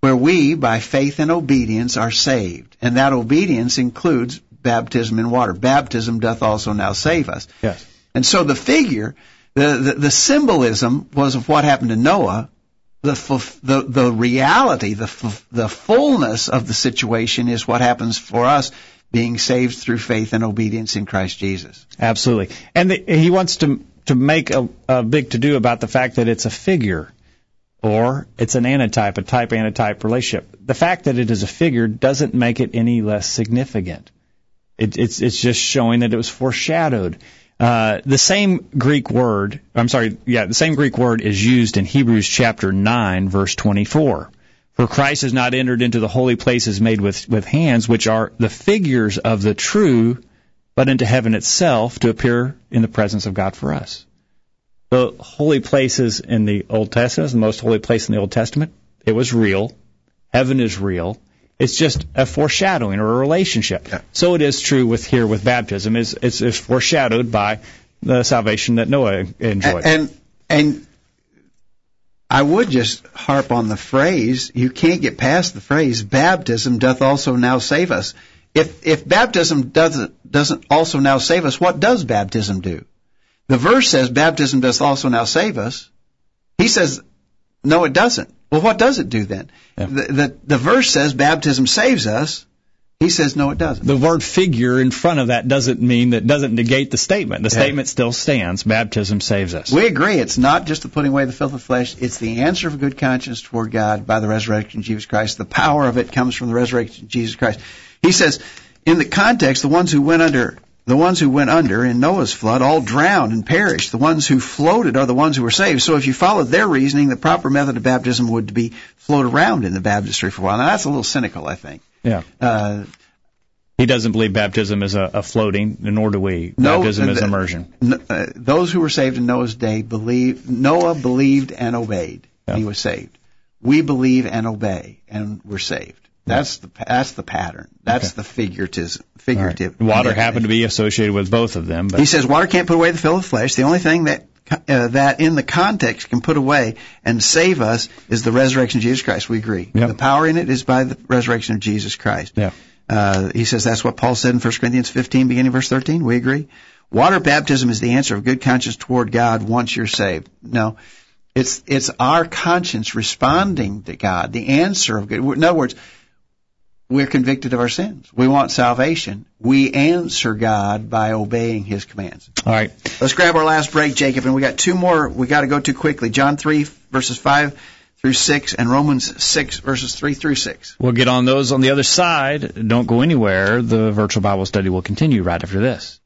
where we, by faith and obedience, are saved. And that obedience includes baptism in water. Baptism doth also now save us. Yes. And so the figure, the, the, the symbolism was of what happened to Noah. The, the, the reality, the, the fullness of the situation is what happens for us being saved through faith and obedience in Christ Jesus. Absolutely. And the, he wants to to make a, a big to do about the fact that it's a figure or it's an antitype, a type antitype relationship. The fact that it is a figure doesn't make it any less significant. It, it's it's just showing that it was foreshadowed. Uh, the same Greek word, I'm sorry, yeah, the same Greek word is used in Hebrews chapter 9, verse 24. For Christ has not entered into the holy places made with, with hands, which are the figures of the true, but into heaven itself to appear in the presence of God for us. The holy places in the Old Testament, the most holy place in the Old Testament, it was real. Heaven is real. It's just a foreshadowing or a relationship. So it is true with here with baptism. Is it's, it's foreshadowed by the salvation that Noah enjoyed. And and I would just harp on the phrase. You can't get past the phrase. Baptism doth also now save us. If if baptism doesn't doesn't also now save us, what does baptism do? The verse says baptism does also now save us. He says no, it doesn't. Well, what does it do then? Yeah. The, the the verse says baptism saves us. He says no, it doesn't. the word figure in front of that doesn't mean that doesn't negate the statement. The Yeah. statement still stands. Baptism saves us. We agree. It's not just the putting away the filth of flesh. It's the answer of a good conscience toward God by the resurrection of Jesus Christ. The power of it comes from the resurrection of Jesus Christ. He says, in the context, the ones who went under, the ones who went under in Noah's flood all drowned and perished. The ones who floated are the ones who were saved. So if you followed their reasoning, the proper method of baptism would be float around in the baptistry for a while. Now that's a little cynical, I think. Yeah. Uh, He doesn't believe baptism is a, a floating, nor do we. No, baptism is immersion. N- uh, those who were saved in Noah's day believed Noah believed and obeyed. Yeah. He was saved. We believe and obey, and we're saved. That's the that's the pattern. That's Okay. the figurative All right. figurative. Water happened to be associated with both of them, but He says water can't put away the filth of flesh. The only thing that uh, that in the context can put away and save us is the resurrection of Jesus Christ. We agree. Yep. The power in it is by the resurrection of Jesus Christ. yeah. Uh, he says that's what Paul said in 1 Corinthians 15, beginning verse 13. We agree. Water baptism is the answer of good conscience toward God once you're saved. No, it's it's our conscience responding to God. The answer of good. In other words, we're convicted of our sins. We want salvation. We answer God by obeying His commands. All right. Let's grab our last break, Jacob, and we got two more we got to go to quickly. John 3 verses 5 through 6 and Romans 6 verses 3 through 6. We'll get on those on the other side. Don't go anywhere. The virtual Bible study will continue right after this.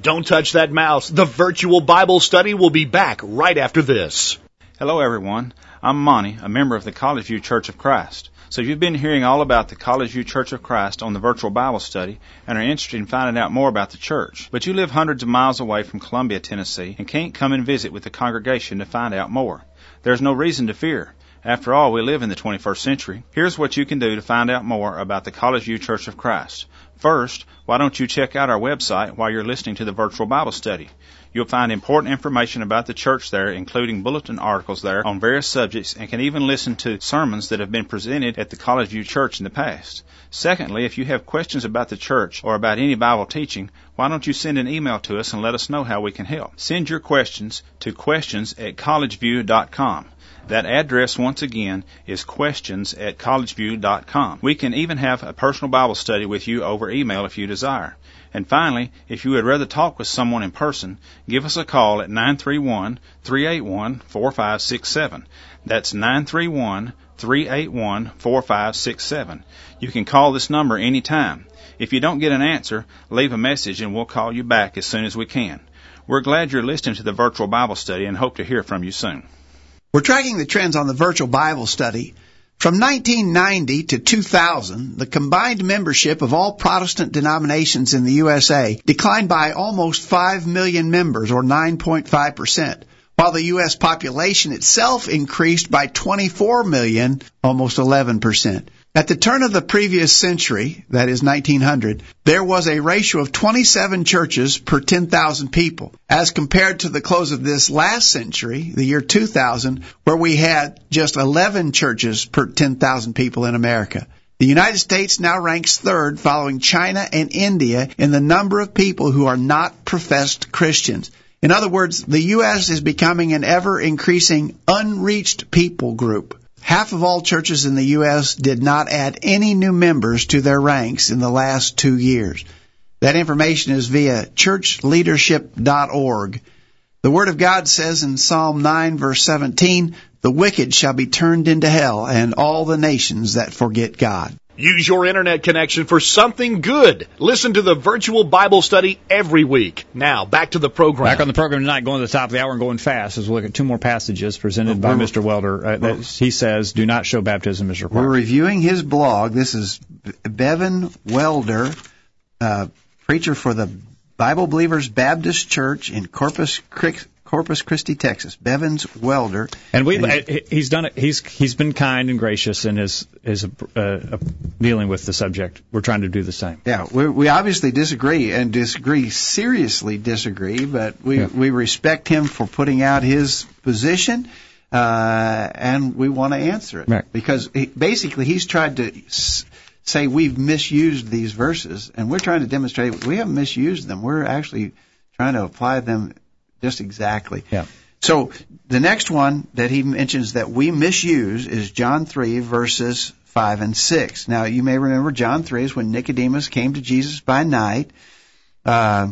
Don't touch that mouse. The virtual Bible study will be back right after this. Hello, everyone. I'm Monty, a member of the College View Church of Christ. So you've been hearing all about the College View Church of Christ on the virtual Bible study and are interested in finding out more about the church. But you live hundreds of miles away from Columbia, Tennessee and can't come and visit with the congregation to find out more. There's no reason to fear. After all, we live in the 21st century. Here's what you can do to find out more about the College View Church of Christ. First, why don't you check out our website while you're listening to the virtual Bible study? You'll find important information about the church there, including bulletin articles there on various subjects, and can even listen to sermons that have been presented at the College View Church in the past. Secondly, if you have questions about the church or about any Bible teaching, why don't you send an email to us and let us know how we can help? Send your questions to questions at collegeview.com. That address, once again, is questions at collegeview.com. We can even have a personal Bible study with you over email if you desire. And finally, if you would rather talk with someone in person, give us a call at 931-381-4567. That's 931-381-4567. You can call this number anytime. If you don't get an answer, leave a message and we'll call you back as soon as we can. We're glad you're listening to the virtual Bible study and hope to hear from you soon. We're tracking the trends on the virtual Bible study. From 1990 to 2000, the combined membership of all Protestant denominations in the USA declined by almost 5 million members, or 9.5%, while the U.S. population itself increased by 24 million, almost 11%. At the turn of the previous century, that is 1900, there was a ratio of 27 churches per 10,000 people, as compared to the close of this last century, the year 2000, where we had just 11 churches per 10,000 people in America. The United States now ranks third following China and India in the number of people who are not professed Christians. In other words, the U.S. is becoming an ever increasing unreached people group. Half of all churches in the U.S. did not add any new members to their ranks in the last two years. That information is via churchleadership.org. The Word of God says in Psalm 9 verse 17, the wicked shall be turned into hell and all the nations that forget God. Use your internet connection for something good. Listen to the virtual Bible study every week. Now, back to the program. Back on the program tonight, going to the top of the hour and going fast, as we look at two more passages presented by Mr. Welder. Uh, that he says, do not show baptism as required. We're reviewing his blog. This is Bevan Welder, uh, preacher for the Bible Believers Baptist Church in Corpus Christi. Corpus Christi, Texas. Bevins Welder, and we he's done it. He's he's been kind and gracious in his his uh, uh, dealing with the subject. We're trying to do the same. Yeah, we we obviously disagree and disagree seriously disagree, but we Yeah. we respect him for putting out his position. Uh, and we want to answer it Right. because he, basically he's tried to s- say we've misused these verses, and we're trying to demonstrate we haven't misused them. We're actually trying to apply them just exactly. Yeah. So the next one that he mentions that we misuse is John 3 verses 5 and 6. Now you may remember John 3 is when Nicodemus came to Jesus by night. Uh,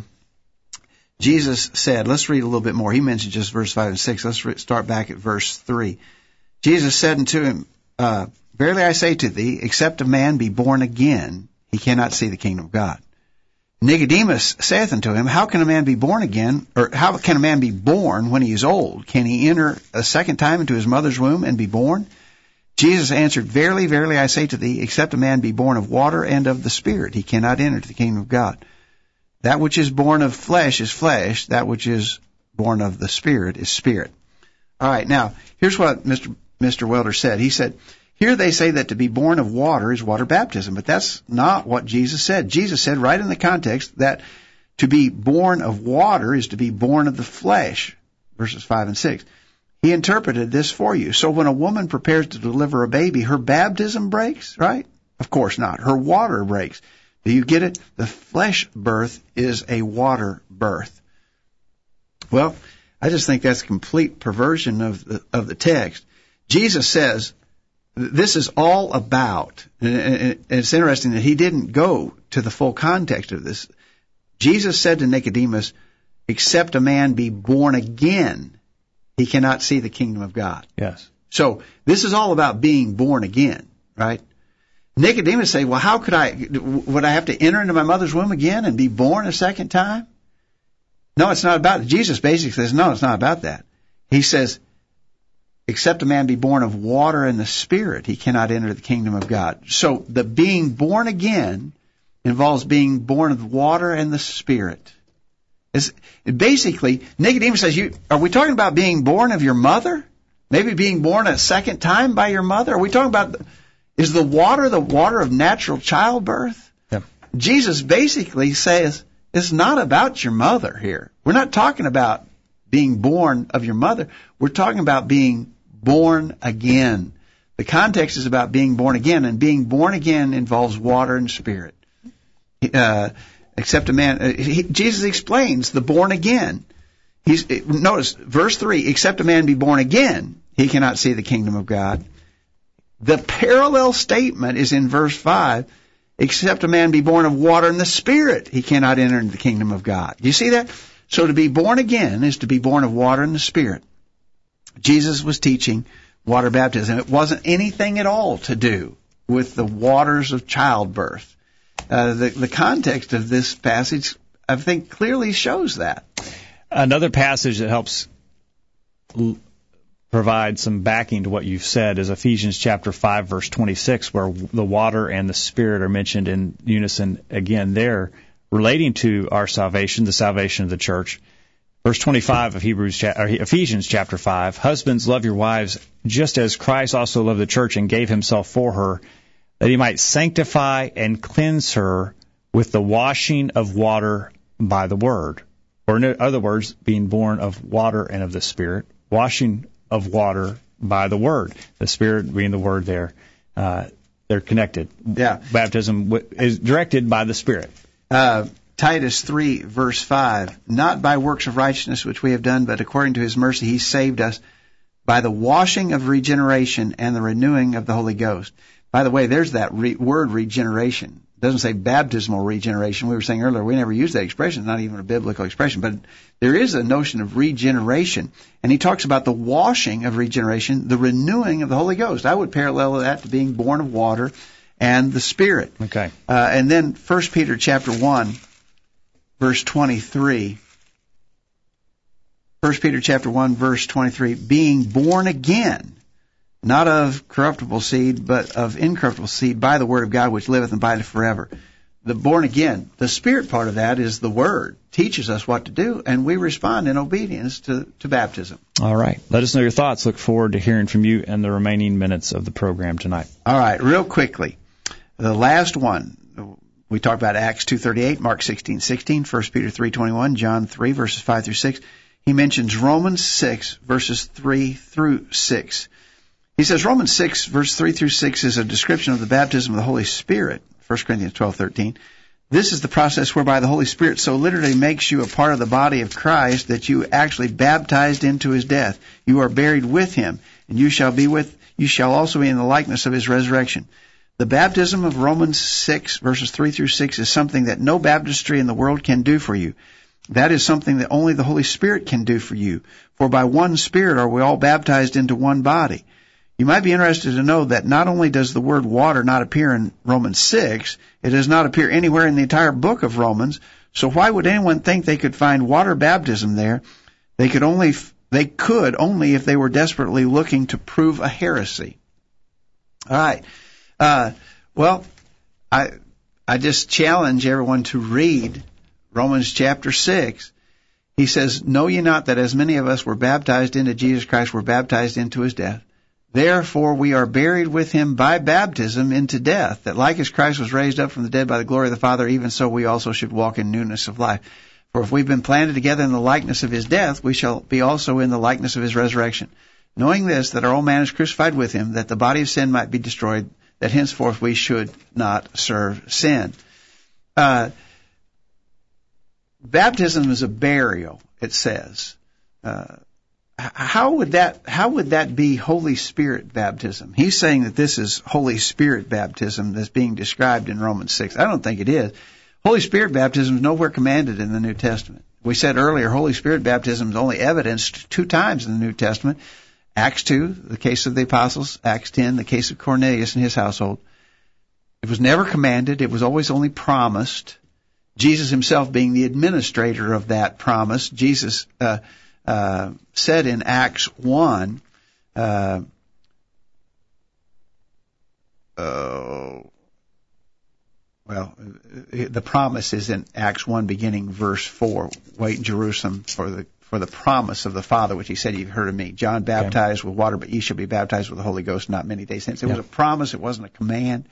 Jesus said, let's read a little bit more. He mentioned just verse 5 and 6. Let's re- start back at verse 3. Jesus said unto him, uh, Verily I say to thee, except a man be born again, he cannot see the kingdom of God. Nicodemus saith unto him, How can a man be born again, or how can a man be born when he is old? Can he enter a second time into his mother's womb and be born? Jesus answered, Verily, verily I say to thee, except a man be born of water and of the Spirit, he cannot enter the kingdom of God. That which is born of flesh is flesh, that which is born of the Spirit is spirit. All right, now, here's what Mr. Mr. Welder said. He said, here they say that to be born of water is water baptism, but that's not what Jesus said. Jesus said right in the context that to be born of water is to be born of the flesh, verses 5 and 6. He interpreted this for you. So when a woman prepares to deliver a baby, her baptism breaks, right? Of course not. Her water breaks. Do you get it? The flesh birth is a water birth. Well, I just think that's complete perversion of the, of the text. Jesus says, this is all about, and it's interesting that he didn't go to the full context of this. Jesus said to Nicodemus, except a man be born again, he cannot see the kingdom of God. Yes. So this is all about being born again, right? Nicodemus say, well, how could I, would I have to enter into my mother's womb again and be born a second time? No, it's not about it. Jesus basically says, no, it's not about that. He says, except a man be born of water and the Spirit, he cannot enter the kingdom of God. So the being born again involves being born of water and the Spirit. It's, basically, Nicodemus says, you, are we talking about being born of your mother? Maybe being born a second time by your mother? Are we talking about, is the water the water of natural childbirth? Yeah. Jesus basically says, it's not about your mother here. We're not talking about being born of your mother. We're talking about being born again. The context is about being born again, and being born again involves water and spirit. Uh, except a man, uh, he, Jesus explains the born again. He's, notice verse 3, except a man be born again, he cannot see the kingdom of God. The parallel statement is in verse 5, except a man be born of water and the Spirit, he cannot enter into the kingdom of God. Do you see that? So to be born again is to be born of water and the Spirit. Jesus was teaching water baptism. It wasn't anything at all to do with the waters of childbirth. Uh, the, the context of this passage, I think, clearly shows that. Another passage that helps l- provide some backing to what you've said is Ephesians chapter 5 verse 26 where the water and the spirit are mentioned in unison again there relating to our salvation, the salvation of the church. Verse 25 of Hebrews, or Ephesians chapter 5, husbands love your wives just as Christ also loved the church and gave himself for her that he might sanctify and cleanse her with the washing of water by the word. Or in other words, being born of water and of the Spirit, washing of water by the word. The Spirit being the word there. Uh, they're connected. Yeah. Baptism is directed by the Spirit. Uh, Titus 3 verse 5, not by works of righteousness which we have done, but according to his mercy he saved us by the washing of regeneration and the renewing of the Holy Ghost. By the way, there's that re- word regeneration. It doesn't say baptismal regeneration. We were saying earlier we never use that expression. It's not even a biblical expression, but there is a notion of regeneration. And he talks about the washing of regeneration, the renewing of the Holy Ghost. I would parallel that to being born of water and the Spirit. Okay. Uh, and then 1 Peter chapter 1, verse 23. 1 Peter chapter 1, verse 23, being born again not of corruptible seed, but of incorruptible seed by the word of God which liveth and abideth forever. The born again, the spirit part of that is the word, teaches us what to do, and we respond in obedience to, to baptism. All right. Let us know your thoughts. Look forward to hearing from you in the remaining minutes of the program tonight. All right, real quickly. The last one. We talked about Acts 2.38, Mark 16.16, 1 Peter 3.21, John 3, verses 5 through 6. He mentions Romans 6, verses 3 through 6. He says Romans 6 verse 3 through 6 is a description of the baptism of the Holy Spirit. 1 Corinthians 12:13. This is the process whereby the Holy Spirit so literally makes you a part of the body of Christ that you actually baptized into his death. You are buried with him, and you shall be with you shall also be in the likeness of his resurrection. The baptism of Romans 6 verses 3 through 6 is something that no baptistry in the world can do for you. That is something that only the Holy Spirit can do for you. For by one Spirit are we all baptized into one body. You might be interested to know that not only does the word water not appear in Romans 6, it does not appear anywhere in the entire book of Romans. So why would anyone think they could find water baptism there? They could only they could only if they were desperately looking to prove a heresy. All right. Uh, well, I I just challenge everyone to read Romans chapter six. He says, "Know ye not that as many of us were baptized into Jesus Christ were baptized into his death? Therefore we are buried with him by baptism into death, that like as Christ was raised up from the dead by the glory of the Father, even so we also should walk in newness of life. For if we've been planted together in the likeness of his death, we shall be also in the likeness of his resurrection. Knowing this, that our old man is crucified with him, that the body of sin might be destroyed, that henceforth we should not serve sin. Uh, baptism is a burial, it says. Uh, how would that how would that be Holy Spirit baptism? He's saying that this is Holy Spirit baptism that's being described in Romans six. I don't think it is. Holy Spirit baptism is nowhere commanded in the New Testament. we said earlier, Holy Spirit baptism is only evidenced two times in the New Testament. Acts 2, the case of the apostles. Acts 10, the case of Cornelius and his household. It was never commanded. It was always only promised. Jesus himself being the administrator of that promise. Jesus uh, uh, said in Acts 1, uh, uh, well, the promise is in Acts 1 beginning verse 4. Wait in Jerusalem for the for the promise of the Father, which he said, You've heard of me. John baptized with water, but ye shall be baptized with the Holy Ghost not many days hence. It was a promise, it wasn't a command.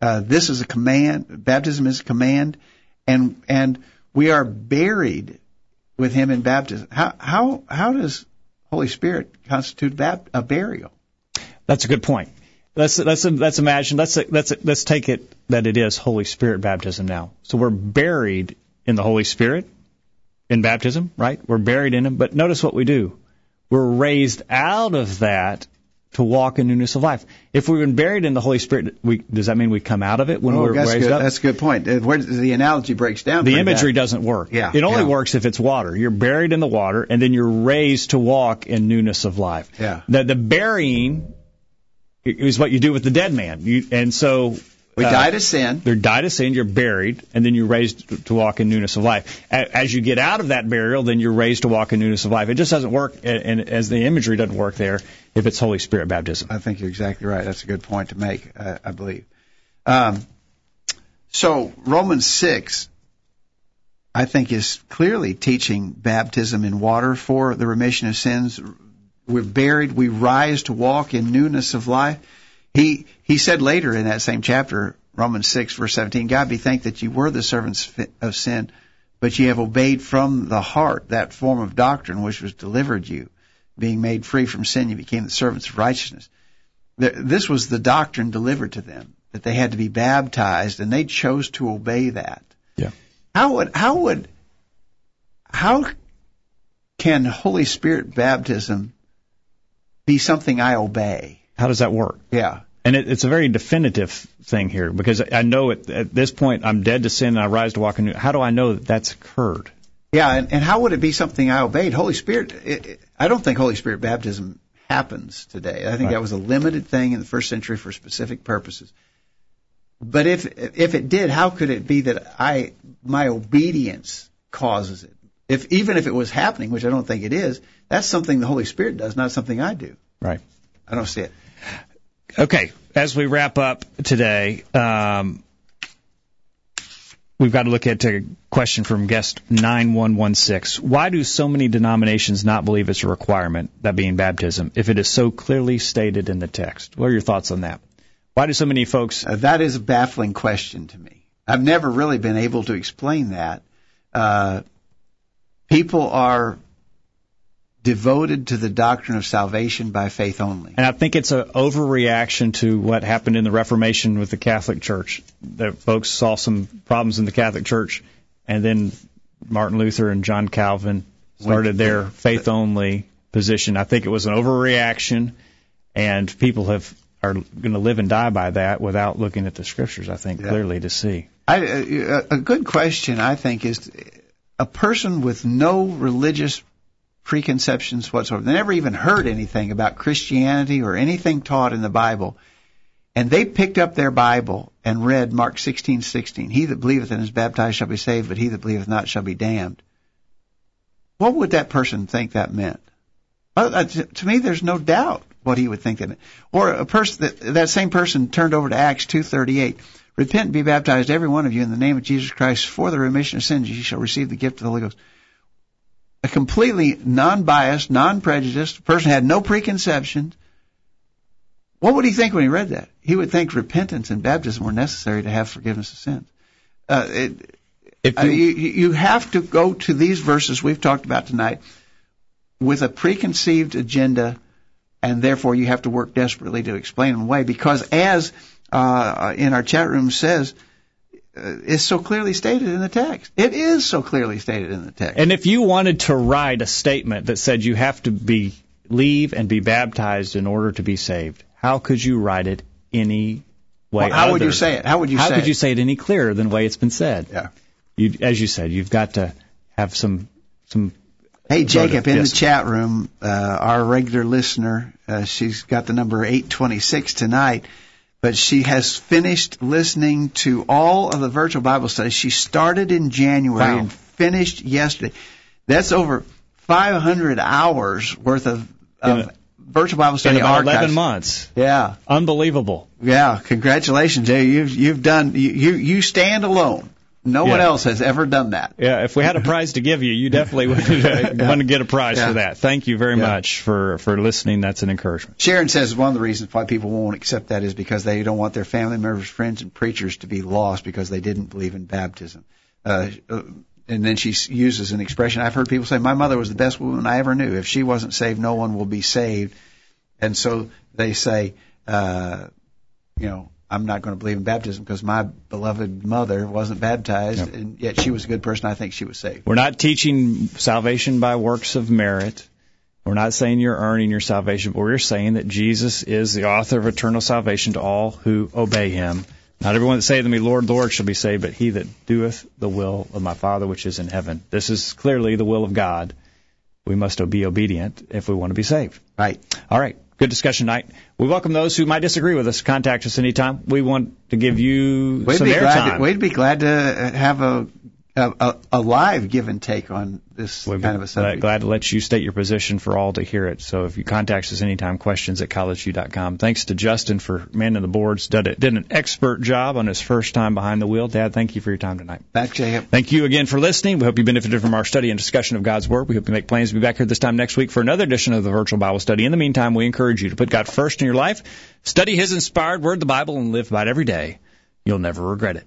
Uh, this is a command. Baptism is a command, and and we are buried with Him in baptism. How how how does Holy Spirit constitute a burial? That's a good point. Let's let's let's imagine. Let's let's let's take it that it is Holy Spirit baptism now. So we're buried in the Holy Spirit in baptism, right? We're buried in Him. But notice what we do. We're raised out of that to walk in newness of life. If we've been buried in the Holy Spirit, we, does that mean we come out of it when oh, we're raised good. up? That's a good point. Uh, where the analogy breaks down. The imagery doesn't work. Yeah, it only yeah. works if it's water. You're buried in the water, and then you're raised to walk in newness of life. Yeah. The, the burying is what you do with the dead man. You, and so we uh, die to sin. They're die to sin. You're buried, and then you're raised to, to walk in newness of life. A- As you get out of that burial, then you're raised to walk in newness of life. It just doesn't work, and, and as the imagery doesn't work there, if it's Holy Spirit baptism. I think you're exactly right. That's a good point to make. Uh, I believe. Um, so Romans six, I think, is clearly teaching baptism in water for the remission of sins. We're buried. We rise to walk in newness of life. He he said later in that same chapter, Romans six verse seventeen, God be thanked that you were the servants of sin, but ye have obeyed from the heart that form of doctrine which was delivered you. Being made free from sin, you became the servants of righteousness. This was the doctrine delivered to them that they had to be baptized, and they chose to obey that. Yeah. How would how would how can Holy Spirit baptism be something I obey? How does that work? Yeah. And it, it's a very definitive thing here because I know at, at this point I'm dead to sin and I rise to walk in. New. How do I know that that's occurred? Yeah, and, and how would it be something I obeyed? Holy Spirit, it, it, I don't think Holy Spirit baptism happens today. I think Right. that was a limited thing in the first century for specific purposes. But if if it did, how could it be that I my obedience causes it? If even if it was happening, which I don't think it is, that's something the Holy Spirit does, not something I do. Right. I don't see it. Okay, as we wrap up today, um, we've got to look at a question from guest 9116. Why do so many denominations not believe it's a requirement, that being baptism, if it is so clearly stated in the text? What are your thoughts on that? Why do so many folks. Uh, that is a baffling question to me. I've never really been able to explain that. Uh, people are devoted to the doctrine of salvation by faith only. And I think it's an overreaction to what happened in the Reformation with the Catholic Church. That folks saw some problems in the Catholic Church, and then Martin Luther and John Calvin started their faith only position. I think it was an overreaction, and people have are going to live and die by that without looking at the scriptures. I think Yeah. clearly to see. I, a, a good question, I think, is a person with no religious preconceptions whatsoever. They never even heard anything about Christianity or anything taught in the Bible. And they picked up their Bible and read Mark 16:16. He that believeth and is baptized shall be saved, but he that believeth not shall be damned. What would that person think that meant? Well, uh, to me, there's no doubt what he would think that meant. Or a person that, that same person turned over to Acts 2:38. Repent and be baptized, every one of you, in the name of Jesus Christ, for the remission of sins. You shall receive the gift of the Holy Ghost. A completely non-biased, non-prejudiced person had no preconceptions. What would he think when he read that? He would think repentance and baptism were necessary to have forgiveness of sins. Uh, it, If uh, you, you have to go to these verses we've talked about tonight with a preconceived agenda, and therefore you have to work desperately to explain them away. Because as uh, in our chat room says, it's so clearly stated in the text. It is so clearly stated in the text. And if you wanted to write a statement that said you have to be leave and be baptized in order to be saved, how could you write it any way? Well, how would you say it? How would you How say could it? you say it any clearer than the way it's been said? Yeah. You, as you said, you've got to have some some. Hey Jacob, in Yes. the chat room, uh, our regular listener, uh, she's got the number 826 tonight, but she has finished listening to all of the virtual Bible studies. She started in January Wow. and finished yesterday. That's over 500 hours worth of, of In virtual Bible In study about archives. 11 months. Yeah, Unbelievable. yeah. Congratulations, Jay. You've you've done you you, you stand alone. No one else has ever done that. Yeah, if we had a prize to give you, you definitely would uh, want to get a prize Yeah. for that. Thank you very Yeah. much for, for listening. That's an encouragement. Sharon says one of the reasons why people won't accept that is because they don't want their family members, friends, and preachers to be lost because they didn't believe in baptism. Uh, uh, and then she uses an expression. I've heard people say, "My mother was the best woman I ever knew. If she wasn't saved, no one will be saved." And so they say, uh, you know, I'm not going to believe in baptism because my beloved mother wasn't baptized, Yep. and yet she was a good person. I think she was saved. We're not teaching salvation by works of merit. We're not saying you're earning your salvation, but we're saying that Jesus is the author of eternal salvation to all who obey him. Not everyone that saith to me, Lord, Lord, shall be saved, but he that doeth the will of my Father which is in heaven. This is clearly the will of God. We must be obedient if we want to be saved. Right. All right. Good discussion tonight. We welcome those who might disagree with us. Contact us anytime. We want to give you We'd some airtime. We'd be glad to have a a, a, a live give and take on this We'd kind of a subject. glad to let you state your position for all to hear it. So if you contact us anytime, questions at collegeview.com. Thanks to Justin for manning the boards. Did, it, did an expert job on his first time behind the wheel. Dad, thank you for your time tonight. Back, Jacob. Thank you again for listening. We hope you benefited from our study and discussion of God's Word. We hope you make plans to be back here this time next week for another edition of the virtual Bible study. In the meantime, we encourage you to put God first in your life, study His inspired Word, the Bible, and live by it every day. You'll never regret it.